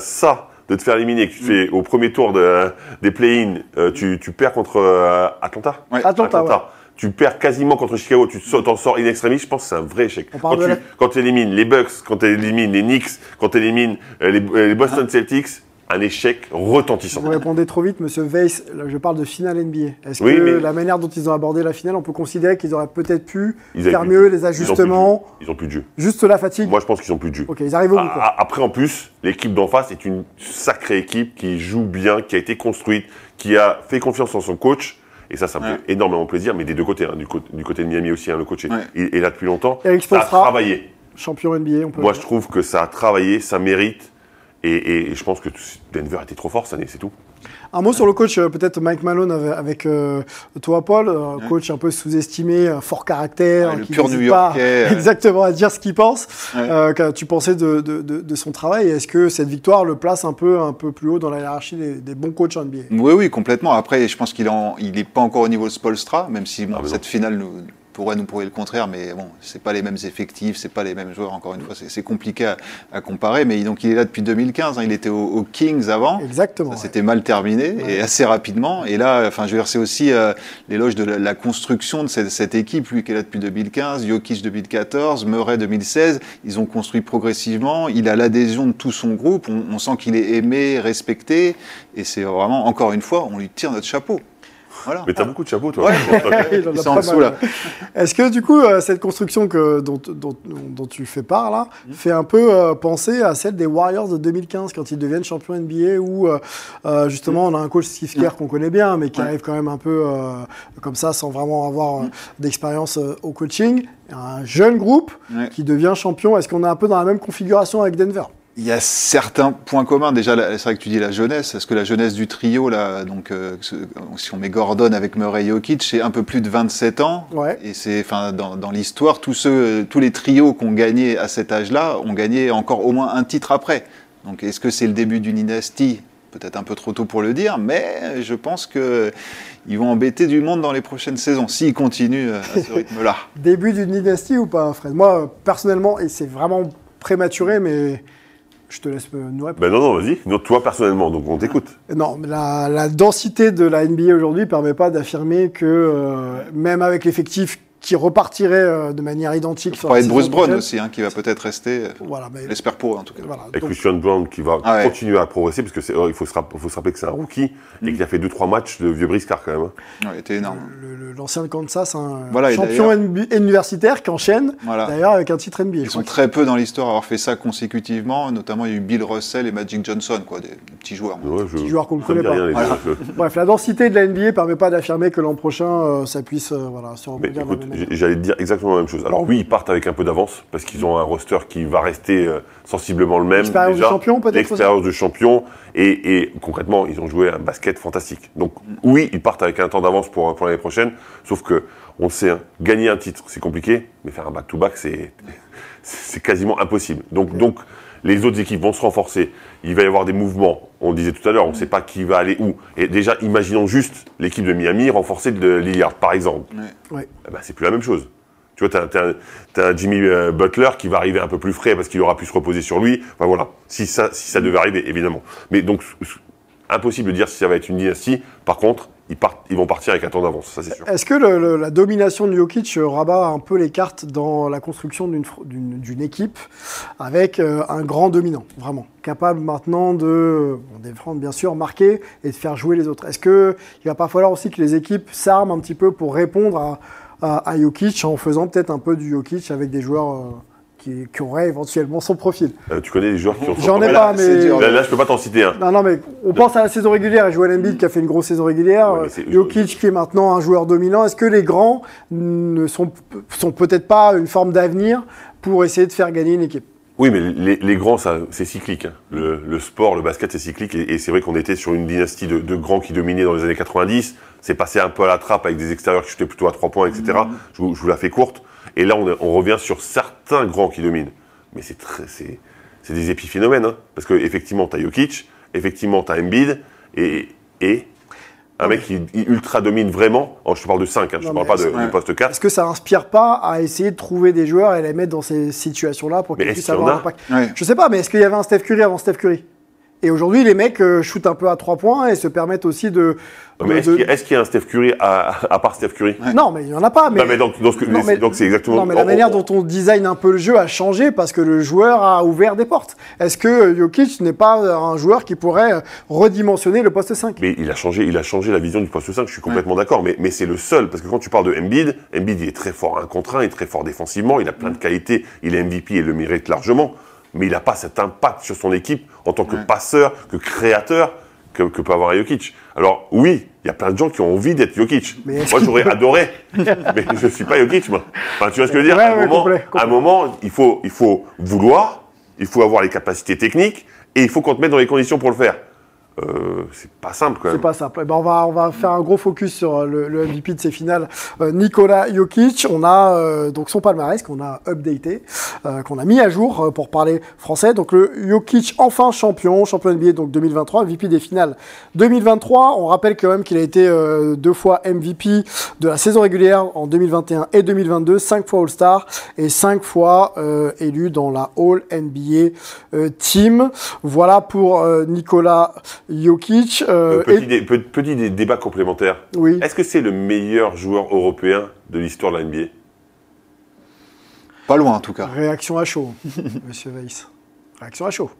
ça, de te faire éliminer, que tu fais au premier tour de- des play-in, euh, tu, tu perds contre euh, Atlanta. Ouais. Atlanta, ouais. Tu perds quasiment contre Chicago, tu te- t'en sors in extremis, je pense que c'est un vrai échec. Quand tu la- quand tu élimines les Bucks, quand tu élimines les Knicks, quand tu élimines les, les Boston Celtics, un échec retentissant. Vous répondez trop vite, monsieur Weiss. Là, je parle de finale NBA. Est-ce Oui, que mais- la manière dont ils ont abordé la finale, on peut considérer qu'ils auraient peut-être pu Ils faire mieux, les ajustements. Ils ont plus de jeu. juste la fatigue Moi, je pense qu'ils ont plus de jeu. Ok, ils arrivent au bout. A- quoi. a- Après, en plus, l'équipe d'en face est une sacrée équipe qui joue bien, qui a été construite, qui a fait confiance en son coach. Et ça, ça me Ouais. fait énormément plaisir, mais des deux côtés. hein, du, côté, du côté de Miami aussi, hein, le coach est, Ouais. est- est là depuis longtemps. Eric ça a travaillé. Champion NBA, on peut. Moi, je trouve que ça a travaillé, ça mérite. Et, je pense que Denver était trop fort cette année, c'est tout. Un mot sur le coach, euh, peut-être Mike Malone avec, avec, euh, toi, Paul, un coach un peu sous-estimé, un fort caractère, Ouais, le qui pur New-Yorkais, pas euh. exactement à dire ce qu'il pense. Ouais. Euh, Qu'as-tu pensé de, de, de, de son travail? Est-ce que cette victoire le place un peu, un peu plus haut dans la hiérarchie des, des bons coachs en NBA Oui, oui, complètement. Après, je pense qu'il n'est pas encore au niveau de Spolstra, même si bon, Ah, non. cette finale nous, pourrait nous prouver le contraire, mais bon, c'est pas les mêmes effectifs, c'est pas les mêmes joueurs. Encore une fois, c'est compliqué à, à comparer. Mais donc, il est là depuis 2015. hein, il était au- aux Kings avant. Exactement. Ouais. s'était mal terminé et assez rapidement. Et là, enfin, je veux dire, c'est aussi euh, l'éloge de la, la construction de cette, cette équipe. Lui qui est là depuis 2015, Jokic 2014, Murray 2016. Ils ont construit progressivement. Il a l'adhésion de tout son groupe. On, on sent qu'il est aimé, respecté. Et c'est vraiment, encore une fois, on lui tire notre chapeau. Voilà. Mais t'as beaucoup de chapeaux, toi. Il en a Ils sont en dessous, là. Est-ce que du coup, euh, cette construction que, dont, dont, dont tu fais part là, Mm. fait un peu euh, penser à celle des Warriors de 2015 quand ils deviennent champions NBA où euh, justement on a un coach Steve Kerr qu'on connaît bien mais qui Mm. Ouais. Mm. arrive quand même un peu euh, comme ça sans vraiment avoir euh, d'expérience au coaching. Un jeune groupe Ouais. qui devient champion. Est-ce qu'on est un peu dans la même configuration avec Denver? Il y a certains points communs. Déjà, c'est vrai que tu dis la jeunesse. Est-ce que la jeunesse du trio, là, donc, euh, si on met Gordon avec Murray Jokic, c'est un peu plus de 27 ans. Ouais. Et c'est, enfin, dans, dans l'histoire, tous ceux, tous les trios qui ont gagné à cet âge-là ont gagné encore au moins un titre après. Donc, est-ce que c'est le début d'une dynastie? Peut-être un peu trop tôt pour le dire, mais je pense que ils vont embêter du monde dans les prochaines saisons s'ils continuent à ce rythme-là. Début d'une dynastie ou pas, Fred? Moi, euh, personnellement, et c'est vraiment prématuré, mais je te laisse nous répondre. Ben non, non, vas-y. Non, toi, personnellement, donc on t'écoute. Non, mais la, la densité de la NBA aujourd'hui ne permet pas d'affirmer que euh, même avec l'effectif qui repartirait euh, de manière identique On sur parlait la de Bruce Brown aussi, hein, qui va peut-être rester. euh, Voilà, mais, Je l'espère pour en tout cas. voilà. Et Donc, Christian Brown qui va Ah ouais. continuer à progresser, parce que c'est, euh, il faut faut se rappeler que c'est un rookie et qu'il a fait 2-3 matchs de vieux briscard quand même. hein. Ouais, c'était énorme. le- le- l'ancien de Kansas, un Voilà, champion NBA universitaire qui enchaîne Voilà. d'ailleurs avec un titre NBA. Ils sont très peu dans l'histoire à avoir fait ça consécutivement. Notamment, il y a eu Bill Russell et Magic Johnson, quoi, des, des petits joueurs. Ouais, je, Petit joueur qu'on ne connaît pas. rien, Bref, la densité de la NBA ne permet pas d'affirmer que l'an prochain, euh, ça puisse euh, voilà, se J'allais te dire exactement la même chose. Alors oui, ils partent avec un peu d'avance parce qu'ils ont un roster qui va rester euh, sensiblement le même. L'expérience de champion, peut-être, L'expérience de champion et, et concrètement, ils ont joué un basket fantastique. Donc oui, ils partent avec un temps d'avance pour, pour l'année prochaine. Sauf que on sait, hein, gagner un titre, c'est compliqué, mais faire un back-to-back, c'est c'est quasiment impossible. Donc donc les autres équipes vont se renforcer. Il va y avoir des mouvements. On le disait tout à l'heure, on ne sait pas qui va aller où. Et déjà, imaginons juste l'équipe de Miami renforcée de Lillard, par exemple. Ouais. Ouais. Eh ben, c'est plus la même chose. Tu vois, tu as, un Jimmy euh, Butler qui va arriver un peu plus frais parce qu'il aura pu se reposer sur lui. Enfin voilà, si ça, si ça devait arriver, évidemment. Mais donc, impossible de dire si ça va être une dynastie. Par contre, ils, vont partir avec un temps d'avance, ça c'est sûr. Est-ce que la domination de Jokic rabat un peu les cartes dans la construction d'une équipe avec euh, un grand dominant, vraiment capable maintenant de défendre bien sûr, marquer et de faire jouer les autres Est-ce que il va pas falloir aussi que les équipes s'arment un petit peu pour répondre à, à, à Jokic en faisant peut-être un peu du Jokic avec des joueurs euh, qui, qui auraient éventuellement son profil Euh, tu connais les joueurs qui ont J'en ai pas, mais dur. Là, là, je peux pas t'en citer un. non, non, mais on pense à la saison régulière et Joel Embiid qui a fait une grosse saison régulière. Ouais, Jokic qui est maintenant un joueur dominant. Est-ce que les grands ne sont, sont peut-être pas une forme d'avenir pour essayer de faire gagner une équipe? Oui, mais les, les grands, c'est cyclique. hein. Le, le sport, le basket, c'est cyclique. Et, et c'est vrai qu'on était sur une dynastie de, de grands qui dominaient dans les années 90. C'est passé un peu à la trappe avec des extérieurs qui shootaient plutôt à 3 points, etc. Je, vous, je vous la fais courte. Et là, on, revient sur certains grands qui dominent. Mais c'est très, c'est, c'est des épiphénomènes. Hein. Parce que effectivement, t'as Jokic, effectivement, t'as Embiid, et, et un mec qui, ultra domine vraiment. Oh, je te parle de 5, hein, je te parle pas de, du poste 4. Est-ce que ça inspire pas à essayer de trouver des joueurs et les mettre dans ces situations-là pour qu'ils puissent avoir un a impact? Ouais. Je sais pas, mais est-ce qu'il y avait un Steph Curry avant Steph Curry? Et aujourd'hui, les mecs euh, shootent un peu à 3 points et se permettent aussi de. Mais de- est-ce qu'il y, a- y un Steph Curry à, à part Steph Curry Non, mais il n'y en a pas. Mais... Non, mais donc, c'est exactement. Non, mais la manière on- dont on design un peu le jeu a changé parce que le joueur a ouvert des portes. Est-ce que euh, Jokic n'est pas euh, un joueur qui pourrait redimensionner le poste 5 Mais il a changé, il a changé la vision du poste 5, je suis complètement d'accord, mais, mais c'est le seul, parce que quand tu parles de Embiid, Embiid il est très fort à un contre un, il est très fort défensivement, il a plein de qualités, il est MVP et le mérite largement, mais il n'a pas cet impact sur son équipe en tant que passeur, que créateur, que, que peut avoir un Jokic. Alors oui, il y a plein de gens qui ont envie d'être Jokic. Mais moi j'aurais adoré, mais je suis pas Jokic moi. Enfin tu vois ce que je veux dire? Ouais, à, un ouais, moment, complet, complet. à un moment, il faut, il faut vouloir, il faut avoir les capacités techniques, et il faut qu'on te mette dans les conditions pour le faire. Euh, c'est pas simple quand C'est même. pas simple. Eh ben, on, va, on va faire un gros focus sur euh, le, le MVP de ces finales. Euh, Nikola Jokic, on a euh, donc son palmarès qu'on a updaté, euh, qu'on a mis à jour euh, pour parler français. Donc le Jokic enfin champion, champion NBA donc 2023, MVP des finales 2023. On rappelle quand même qu'il a été euh, deux fois MVP de la saison régulière en 2021 et 2022, cinq fois All-Star et cinq fois euh, élu dans la All NBA Team. Voilà pour euh, Nikola Jokic. Euh, Euh, petit, et- dé- pe- petit dé- débat complémentaire. oui. Est-ce que c'est le meilleur joueur européen de l'histoire de la NBA Pas loin en tout cas. Réaction à chaud, monsieur Weiss. Réaction à chaud.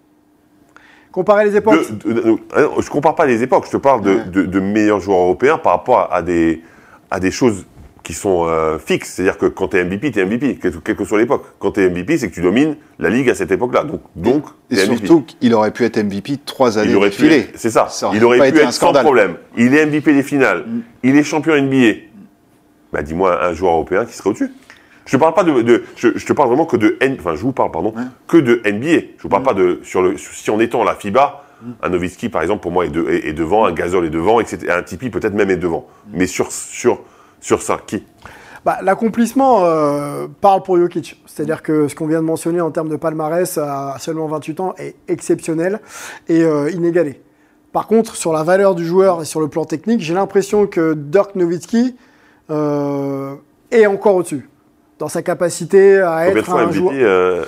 Comparer les époques. de, de- de- ah Je compare pas les époques, je te parle de, Ouais. de- de meilleurs joueurs européens par rapport à, à des, à des choses qui sont euh, fixes. C'est-à-dire que quand tu es MVP, tu es MVP, quelle, que soit l'époque. Quand tu es MVP, c'est que tu domines la ligue à cette époque-là. Donc, donc Et MVP. surtout qu'il aurait pu être MVP trois années être- c'est ça. Il aurait pu être sans. Mm. problème. Il est MVP des finales. Il est champion NBA. Bah, dis-moi un joueur européen qui serait au-dessus. Je te parle pas de, de- je, je te parle vraiment que de N, enfin je vous parle pardon, que de NBA. Je vous Mm. parle pas de sur le si on étend la FIBA, un Nowitzki par exemple pour moi est, de- est- est devant, un Gasol est devant, etc. Un Tipeee peut-être même est devant. Mm. Mais sur sur sur ça qui? Bah, L'accomplissement euh, parle pour Jokic. C'est-à-dire que ce qu'on vient de mentionner en termes de palmarès à seulement 28 ans est exceptionnel et euh, inégalé. Par contre, sur la valeur du joueur et sur le plan technique, j'ai l'impression que Dirk Nowitzki euh, est encore au-dessus dans sa capacité à combien de être fois un MVP joueur. euh,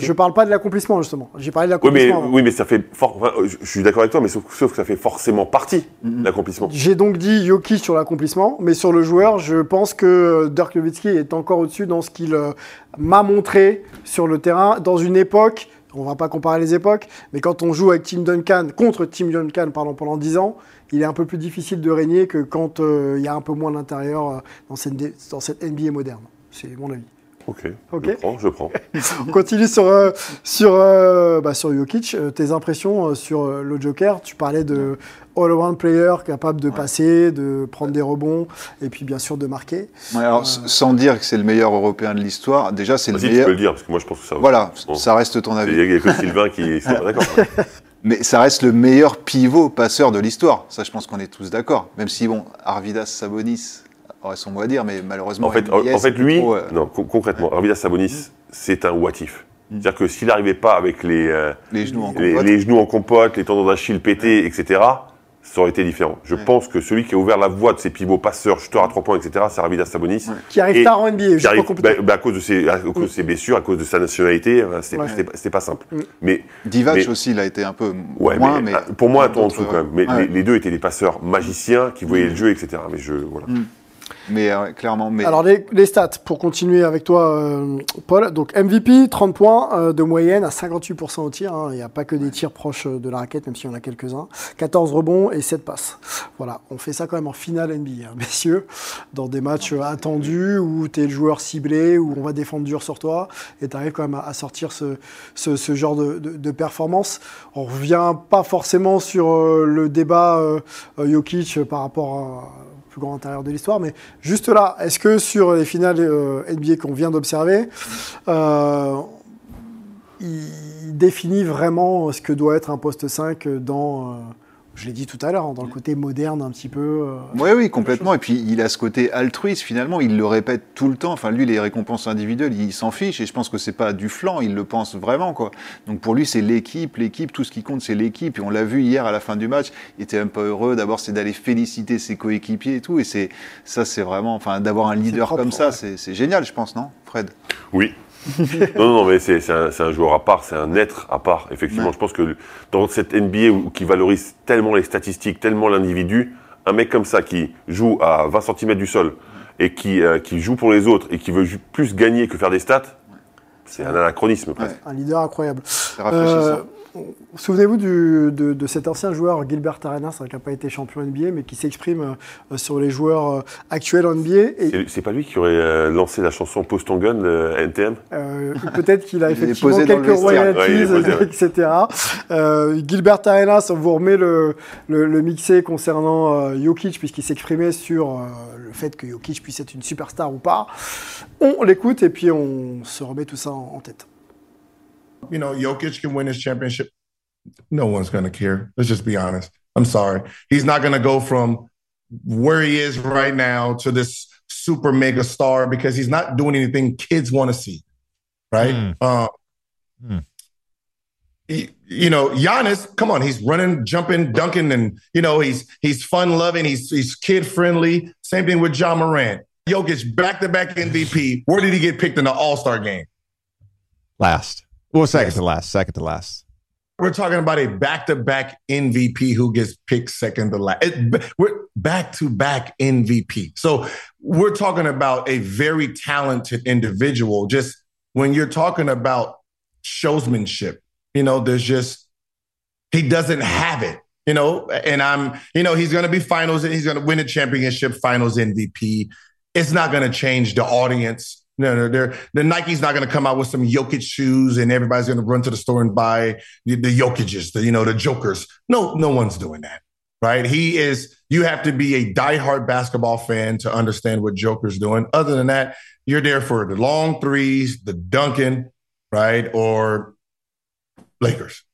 Je parle pas de l'accomplissement justement. J'ai parlé de Oui mais l'accomplissement. oui mais ça fait for- enfin, je, suis d'accord avec toi mais sauf, sauf que ça fait forcément partie de l'accomplissement. J'ai donc dit Jokic sur l'accomplissement, mais sur le joueur, je pense que Dirk Nowitzki est encore au-dessus dans ce qu'il euh, m'a montré sur le terrain dans une époque. On va pas comparer les époques, mais quand on joue avec Tim Duncan contre Tim Duncan pardon, pendant 10 ans, il est un peu plus difficile de régner que quand euh, il y a un peu moins d'intérieur euh, dans, cette, dans cette NBA moderne. C'est mon avis. Ok. Ok. Je prends, je prends. On continue sur, euh, sur, euh, bah, sur Jokic. Euh, tes impressions euh, sur euh, le Joker? Tu parlais de all-around player capable de passer, de prendre des rebonds et puis bien sûr de marquer. Ouais, alors, sans dire que c'est le meilleur européen de l'histoire, déjà c'est le Vas-y tu meilleur. peux le dire parce que moi je pense que ça. Voilà, Bon. ça reste ton avis. il y a que Sylvain qui sont pas d'accord. Mais ça reste le meilleur pivot passeur de l'histoire. Ça, je pense qu'on est tous d'accord. Même si, bon, Arvidas Sabonis aurait son mot à dire, mais malheureusement. En fait, NBA, en fait c'est lui, trop, euh, non, con- concrètement, Arvidas Sabonis, c'est un what if. C'est-à-dire que s'il n'arrivait pas avec les, euh, les genoux en les, compote. les genoux en compote, les tendons d'Achille pétés, etc., ça aurait été différent. Je pense que celui qui a ouvert la voie de ces pivots passeurs, shooters à trois points, etc., c'est Arvidas Sabonis. Qui arrive tard en NBA, Qui juste arrive- compléter. bah, bah, à, cause de ses, à cause de ses blessures, à cause de sa nationalité, euh, c'était Ouais. pas- pas simple. Mm. Mais, Divac mais- aussi, il a été un peu ouais, moins, mais, mais. pour moi, un ton en dessous quand même. Mais ouais. les, les deux étaient des passeurs magiciens qui voyaient le jeu, etc. Mais je, voilà. Mais euh, clairement, mais. Alors les, les stats, pour continuer avec toi, euh, Paul. Donc MVP, 30 points euh, de moyenne à 58% au tir. hein. Il n'y a pas que des tirs proches de la raquette, même s'il y en a quelques-uns. 14 rebonds et 7 passes. Voilà, on fait ça quand même en finale NBA, hein, messieurs, dans des matchs attendus où tu es le joueur ciblé, où on va défendre dur sur toi, et tu arrives quand même à, à sortir ce, ce, ce genre de, de- de performance. On revient pas forcément sur le débat Jokic par rapport à grand intérieur de l'histoire, mais juste là, est-ce que sur les finales euh, NBA qu'on vient d'observer, euh, il définit vraiment ce que doit être un poste 5 dans, euh, je l'ai dit tout à l'heure, hein, dans le côté moderne un petit peu euh, Oui, oui, complètement. Et puis, il a ce côté altruiste, finalement. Il le répète tout le temps. Enfin, lui, les récompenses individuelles, il s'en fiche. Et je pense que c'est pas du flanc. Il le pense vraiment, quoi. Donc, pour lui, c'est l'équipe, l'équipe. Tout ce qui compte, c'est l'équipe. Et on l'a vu hier à la fin du match. Il était un peu heureux. D'abord, c'est d'aller féliciter ses coéquipiers et tout. Et c'est, ça, c'est vraiment, enfin, d'avoir un leader propre, comme ça, ouais. c'est génial, je pense, non, Fred? Oui. Non, non, mais c'est c'est un, un joueur à part, c'est un être à part. Effectivement, Ouais. je pense que dans cette NBA où- qui valorise tellement les statistiques, tellement l'individu, un mec comme ça qui joue à 20 cm du sol et qui, euh, qui joue pour les autres et qui veut plus gagner que faire des stats, c'est un anachronisme presque. un leader incroyable. C'est rafraîchissant. Euh, Souvenez-vous de, de cet ancien joueur Gilbert Arenas hein, qui n'a pas été champion NBA mais qui s'exprime euh, sur les joueurs euh, actuels en NBA et C'est- pas lui qui aurait euh, lancé la chanson Post on Gun, le NTM Euh, Peut-être qu'il a effectivement quelques royalties, Ouais, il est posé, ouais. etc. Euh, Gilbert Arenas, on vous remet le, le, le mixé concernant euh, Jokic, puisqu'il s'exprimait sur euh, le fait que Jokic puisse être une superstar ou pas. On l'écoute et puis on se remet tout ça en, en tête. You know, Jokic can win his championship no one's going to care. Let's just be honest. I'm sorry. He's not going to go from where he is right now to this super mega star because he's not doing anything kids want to see. Right. Mm. Uh, Mm. he- you know, Giannis, come on, he's running, jumping, dunking, and you know, he's he's fun loving, he's he's kid friendly. Same thing with John Morant. Jokic back to back MVP. Where did he get picked in the All Star game? Last. Well, second to last. Second to last. We're talking about a back to back MVP who gets picked second to last. It- We're back to back MVP. So we're talking about a very talented individual. Just when you're talking about showsmanship, you know, there's just, he doesn't have it, you know, and I'm, you know, he's going to be finals and he's going to win a championship finals MVP. It's not going to change the audience. No, no, they're, the Nike's not going to come out with some Jokic shoes and everybody's going to run to the store and buy the, the Jokic's, the, you know, the Jokers. No, no one's doing that, right? He is, you have to be a diehard basketball fan to understand what Joker's doing. Other than that, you're there for the long threes, the dunking, right? Or Lakers.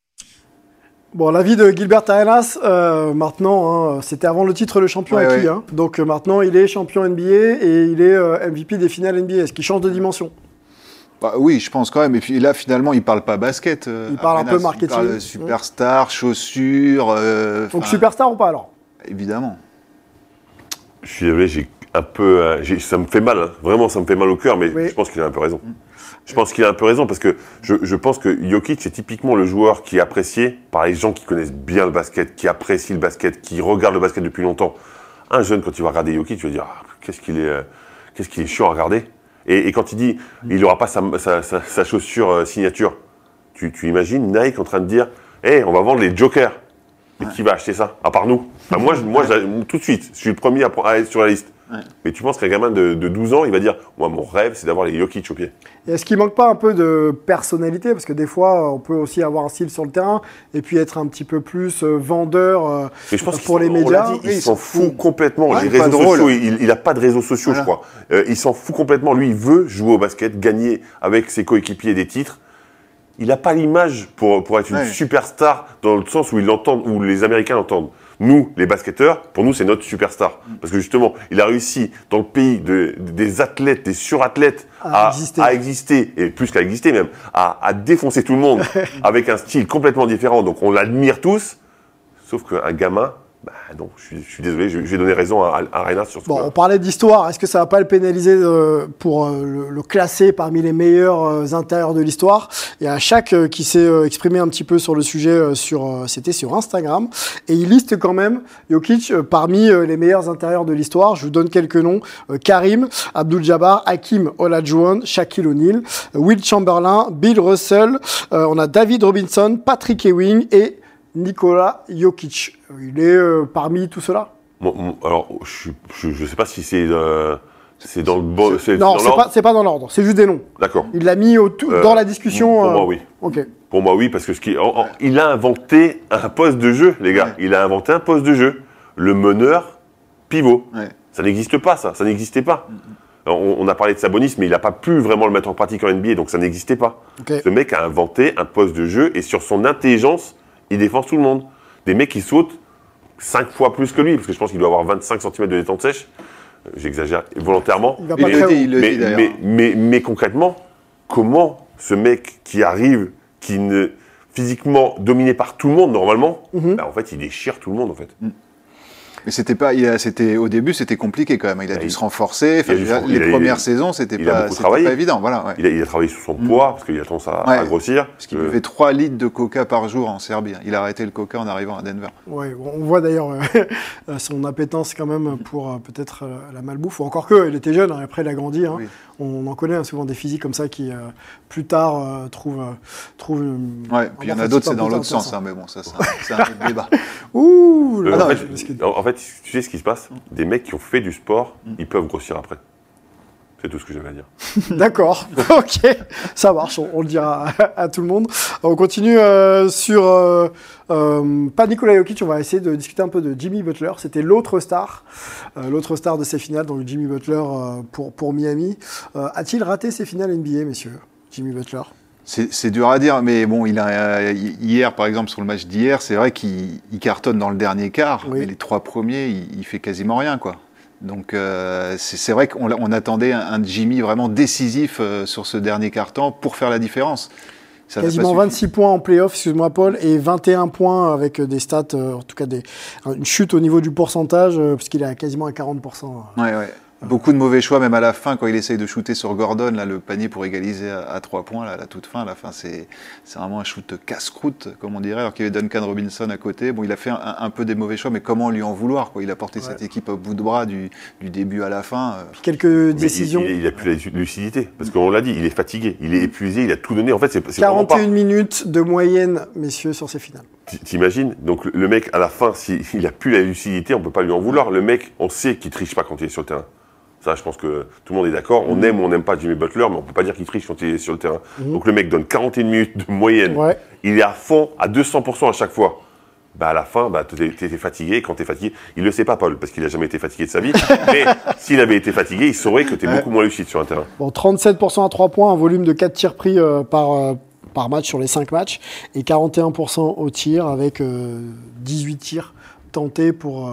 Bon, l'avis de Gilbert Arenas, euh, maintenant, hein, c'était avant le titre de champion Ouais, acquis. ouais. hein. donc euh, maintenant, il est champion NBA et il est euh, MVP des finales NBA. Est-ce qu'il change de dimension Bah oui, je pense quand même. Et puis là, finalement, il parle pas basket. euh, Il parle un peu marketing. Il parle de superstar, chaussures. euh, Donc superstar ou pas alors? Évidemment. Je suis désolé, j'ai un peu, euh, ça me fait mal, hein. vraiment, ça me fait mal au cœur, mais Oui. je pense qu'il a un peu raison. Je pense qu'il a un peu raison parce que je, je pense que Jokic c'est typiquement le joueur qui est apprécié par les gens qui connaissent bien le basket, qui apprécient le basket, qui regardent le basket depuis longtemps. Un jeune, quand il va regarder Jokic, tu vas dire, Ah, qu'est-ce qu'il est, euh, qu'est-ce qu'il est chiant à regarder. Et, et quand il dit, il n'aura pas sa, sa- sa- sa chaussure euh, signature, tu, tu imagines Nike en train de dire, hé, on va vendre les jokers. Et qui va acheter ça? À part nous. Enfin, moi, je- moi je- tout de suite, je suis le premier à, à être sur la liste. Ouais. Mais tu penses qu'un gamin de, de 12 ans, il va dire Moi, mon rêve, c'est d'avoir les Jokic au pied. Est-ce qu'il manque pas un peu de personnalité? Parce que des fois, on peut aussi avoir un style sur le terrain et puis être un petit peu plus euh, vendeur euh, Mais je pense pour les médias. dit, il Oui, s'en fout complètement. Ouais, les pas réseaux drôle. sociaux, il, il a pas de réseaux sociaux, Voilà. je crois. Euh, il s'en fout complètement. Lui, il veut jouer au basket, gagner avec ses coéquipiers des titres. Il n'a pas l'image pour, pour être une Ouais. superstar dans le sens où ils l'entendent, où les Américains l'entendent. Nous, les basketteurs, pour nous, c'est notre superstar. Parce que justement, il a réussi dans le pays de- des athlètes, des surathlètes, À à, exister. à exister, et plus qu'à exister même, à, à défoncer tout le monde avec un style complètement différent. Donc on l'admire tous, sauf qu'un gamin, bah non, je suis, je suis désolé, je, je vais donner raison à, à sur ce Bon, point. on parlait d'histoire. Est-ce que ça va pas le pénaliser euh, pour euh, le, le classer parmi les meilleurs euh, intérieurs de l'histoire? Il y a euh, qui s'est euh, exprimé un petit peu sur le sujet. euh, sur, euh, c'était sur Instagram et il liste quand même Jokic euh, parmi euh, les meilleurs intérieurs de l'histoire. Je vous donne quelques noms Euh, Karim, Abdul-Jabbar, Hakim Olajuwon, Shaquille O'Neal, Will Chamberlain, Bill Russell. euh, on a David Robinson, Patrick Ewing et Nikola Jokic. Il est euh, parmi tout cela alors, je ne sais pas si c'est euh, c'est dans le bon. c'est Non, c'est pas, c'est pas dans l'ordre, c'est juste des noms. D'accord. Il l'a mis au tout- Euh, dans la discussion. Pour euh, moi, oui. Ok. Pour moi, oui, parce que ce qui, en- en- il a inventé un poste de jeu, les gars. Ouais. Il a inventé un poste de jeu. Le meneur pivot. Ouais. Ça n'existe pas, ça. Ça n'existait pas. On, on a parlé de Sabonis, mais il n'a pas pu vraiment le mettre en pratique en NBA, donc ça n'existait pas. Ce mec a inventé un poste de jeu et sur son intelligence, il défonce tout le monde. Des mecs qui sautent 5 fois plus que lui, parce que je pense qu'il doit avoir 25 cm de détente sèche. J'exagère volontairement. Il le dit, il le mais, dit d'ailleurs. mais, mais, mais concrètement, comment ce mec qui arrive, qui ne physiquement dominé par tout le monde normalement, Mhm. bah, en fait il déchire tout le monde en fait. Mais c'était pas, il a- c'était au début, c'était compliqué quand même. Il a Bah, dû il- se renforcer. Enfin, les a- premières il- saisons, c'était pas, beaucoup c'était travaillé. pas évident. Voilà. ouais. Il a, il a travaillé sur son poids parce qu'il a tendance à, Ouais. à grossir. Parce qu'il Euh, buvait 3 litres de coca par jour en Serbie. Il a arrêté le coca en arrivant à Denver. Ouais, on voit d'ailleurs euh, son appétence quand même pour euh, peut-être euh, la malbouffe. Ou encore que, il était jeune, hein, après il a grandi. hein. Oui. On en connaît hein, souvent des physiques comme ça qui, euh, plus tard, euh, trouvent, euh, trouvent Ouais, puis il y en a d'autres, c'est dans l'autre sens. hein, mais bon, ça, c'est un, c'est un autre débat. Ouh euh, là là, non, en, je- fait, fait, tu sais ce qui se passe Des mecs qui ont fait du sport, Mm. ils peuvent grossir après. C'est tout ce que j'avais à dire. D'accord, ok, ça marche, on, on le dira à, à tout le monde. On continue euh, sur, euh, euh, pas Nikola Jokic, on va essayer de discuter un peu de Jimmy Butler. C'était l'autre star, l'autre star de ces finales, donc Jimmy Butler pour, pour Miami. A-t-il raté ses finales NBA, messieurs Jimmy Butler? C'est dur à dire, mais bon, il a, euh, hier, par exemple, sur le match d'hier, c'est vrai qu'il il cartonne dans le dernier quart, Oui. mais les trois premiers, il, il fait quasiment rien, quoi. Donc, euh, c'est vrai qu'on attendait un, un Jimmy vraiment décisif euh, sur ce dernier quart-temps pour faire la différence. Ça Quasiment suffi. 26 points en playoff, excuse-moi Paul, et 21 points avec des stats, euh, en tout cas des, une chute au niveau du pourcentage, puisqu'il est à quasiment à 40%. Ouais, ouais. Beaucoup de mauvais choix, même à la fin, quand il essaye de shooter sur Gordon, là, le panier pour égaliser à, à trois points, là, à la toute fin. À la fin, c'est c'est vraiment un shoot casse-croûte, comme on dirait, alors qu'il y avait Duncan Robinson à côté. Bon, il a fait un, un peu des mauvais choix, mais comment lui en vouloir quoi? Il a porté cette équipe au bout de bras du, du début à la fin. euh. Quelques Mais décisions. Il, il, il a plus la lucidité. Parce qu'on l'a dit, il est fatigué, il est épuisé, il a tout donné. En fait, c'est c'est vraiment pas. 41 minutes de moyenne, messieurs, sur ces finales. T'imagines? Donc le- mec, à la fin, s'il il a plus la lucidité, on peut pas lui en vouloir. Le mec, on sait qu'il triche pas quand il est sur le terrain. Ça, je pense que tout le monde est d'accord. On aime ou on n'aime pas Jimmy Butler, mais on peut pas dire qu'il triche quand il est sur le terrain. Donc le mec donne 41 minutes de moyenne. Ouais. Il est à fond, à 200% à chaque fois. Bah à la fin, bah, t'es t'es fatigué. Quand t'es fatigué, il le sait pas, Paul, parce qu'il a jamais été fatigué de sa vie. mais s'il avait été fatigué, il saurait que t'es beaucoup moins lucide sur un terrain. Bon, 37% à 3 points, un volume de 4 tirs pris euh, par, euh, par match sur les 5 matchs, et 41% au tir avec euh, 18 tirs tentés pour, euh,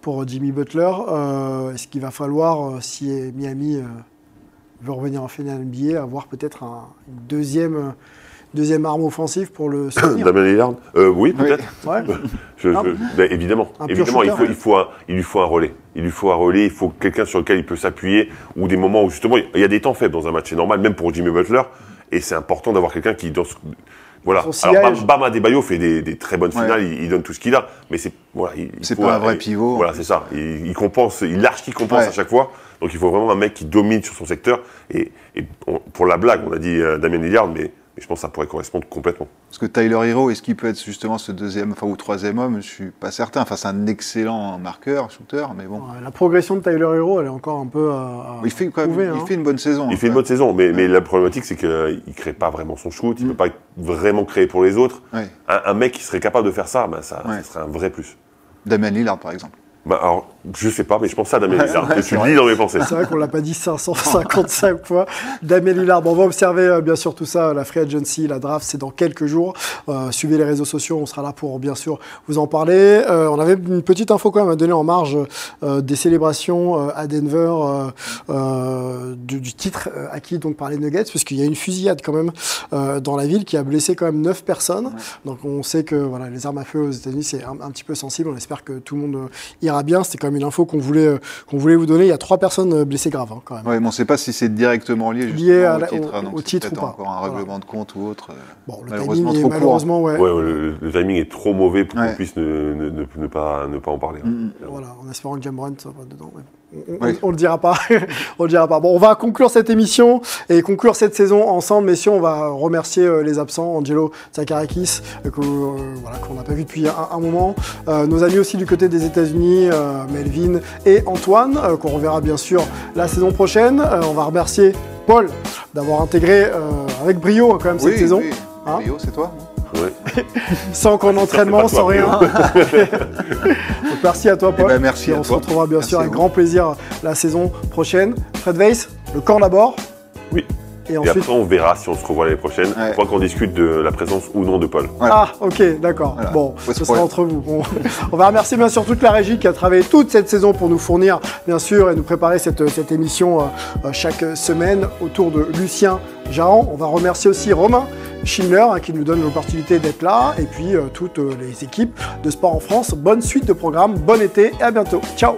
pour Jimmy Butler. Euh, Est-ce qu'il va falloir, euh, si Miami euh, veut revenir en finale NBA, avoir peut-être un- une deuxième, deuxième arme offensive pour le soutenir Damien Lillard? Euh, Oui, peut-être. Ouais. Je- je- ben, évidemment, évidemment, il faut, il, faut un, il lui faut un relais. Il lui faut un relais, il faut quelqu'un sur lequel il peut s'appuyer, ou des moments où justement, il y a des temps faibles dans un match, c'est normal, même pour Jimmy Butler, et c'est important d'avoir quelqu'un qui, dans ce- voilà. Alors. Bam, Adebayo fait des, des très bonnes Ouais. finales, il, il donne tout ce qu'il a, mais c'est voilà, il- il C'est faut pas un vrai pivot. Voilà, c'est ça. Il, il compense, il lâche qui compense Ouais. à chaque fois. Donc il faut vraiment un mec qui domine sur son secteur. Et, et on- pour la blague, on a dit euh, Damien Lillard, mais, je pense que ça pourrait correspondre complètement. Parce que Tyler Hero, est-ce qu'il peut être justement ce deuxième enfin, ou troisième homme? Je suis pas certain. Enfin, c'est un excellent marqueur, shooter, mais bon. La progression de Tyler Hero, elle est encore un peu à, Il fait, quand même, prouver, il hein. fait une bonne saison. Il fait une bonne saison, mais, mais la problématique, c'est qu'il ne crée pas vraiment son shoot, il ne peut pas vraiment créer pour les autres. Ouais. Un, un mec qui serait capable de faire ça, ben ça, Ouais. ça serait un vrai plus. Damien Lillard, par exemple. Ben alors, je sais pas, mais je pense ça à Damien Ouais, Lillard, ouais, c'est tu lis dans mes pensées. C'est vrai qu'on l'a pas dit 555 fois. Damien Lillard. Bon, on va observer euh, bien sûr tout ça, la free agency, la draft, c'est dans quelques jours. Euh, suivez les réseaux sociaux, on sera là pour bien sûr vous en parler. Euh, on avait une petite info quand même à donner en marge euh, des célébrations euh, à Denver euh, euh, du, du titre euh, acquis donc par les Nuggets, puisqu'il y a une fusillade quand même euh, dans la ville qui a blessé quand même 9 personnes. Donc on sait que voilà, les armes à feu aux États-Unis c'est un, un petit peu sensible. On espère que tout le monde euh, ira bien. C'était quand même une info qu'on voulait euh, qu'on voulait vous donner. Il y a trois personnes euh, blessées graves hein, quand même. Ouais, mais on ne sait pas si c'est directement lié, Lié justement à au la- titre. au- hein, donc au c'est titre ou pas. encore un Voilà. règlement de compte ou autre. euh, Bon, le malheureusement timing est malheureusement ouais. Ouais, le, le timing est trop mauvais pour Ouais. qu'on puisse ne, ne- ne- ne pas, ne pas en parler. Mm, Voilà, en espérant que Jamorant soit pas dedans. mais On, on- Oui. on le dira pas. on le dira pas. Bon, on va conclure cette émission et conclure cette saison ensemble, messieurs. On va remercier euh, les absents, Angelo Tsakarakis, euh, euh, voilà, qu'on n'a pas vu depuis un, un moment. Nos amis aussi du côté des États-Unis, Melvin et Antoine, qu'on reverra bien sûr la saison prochaine. On va remercier Paul d'avoir intégré avec brio quand même cette Oui, saison. Hein c'est toi Ouais. sans qu'en entraînement, pas sans rien. Donc merci à toi, Paul. Eh ben, merci Et à on se toi. retrouvera bien Merci sûr avec grand plaisir la saison prochaine. Fred Weiss, le corps d'abord. Oui. Et Et ensuite. après, on verra si on se revoit l'année prochaine. Ouais. Je crois qu'on discute de la présence ou non de Paul. Voilà. Ah, ok, d'accord. Voilà. Bon, ce sera problème. entre vous. Bon. on va remercier bien sûr toute la régie qui a travaillé toute cette saison pour nous fournir, bien sûr, et nous préparer cette, cette émission euh, euh, chaque semaine autour de Lucien Jaran. On va remercier aussi Romain Schindler hein, qui nous donne l'opportunité d'être là, et puis euh, toutes euh, les équipes de Sport en France. Bonne suite de programme, bon été et à bientôt. Ciao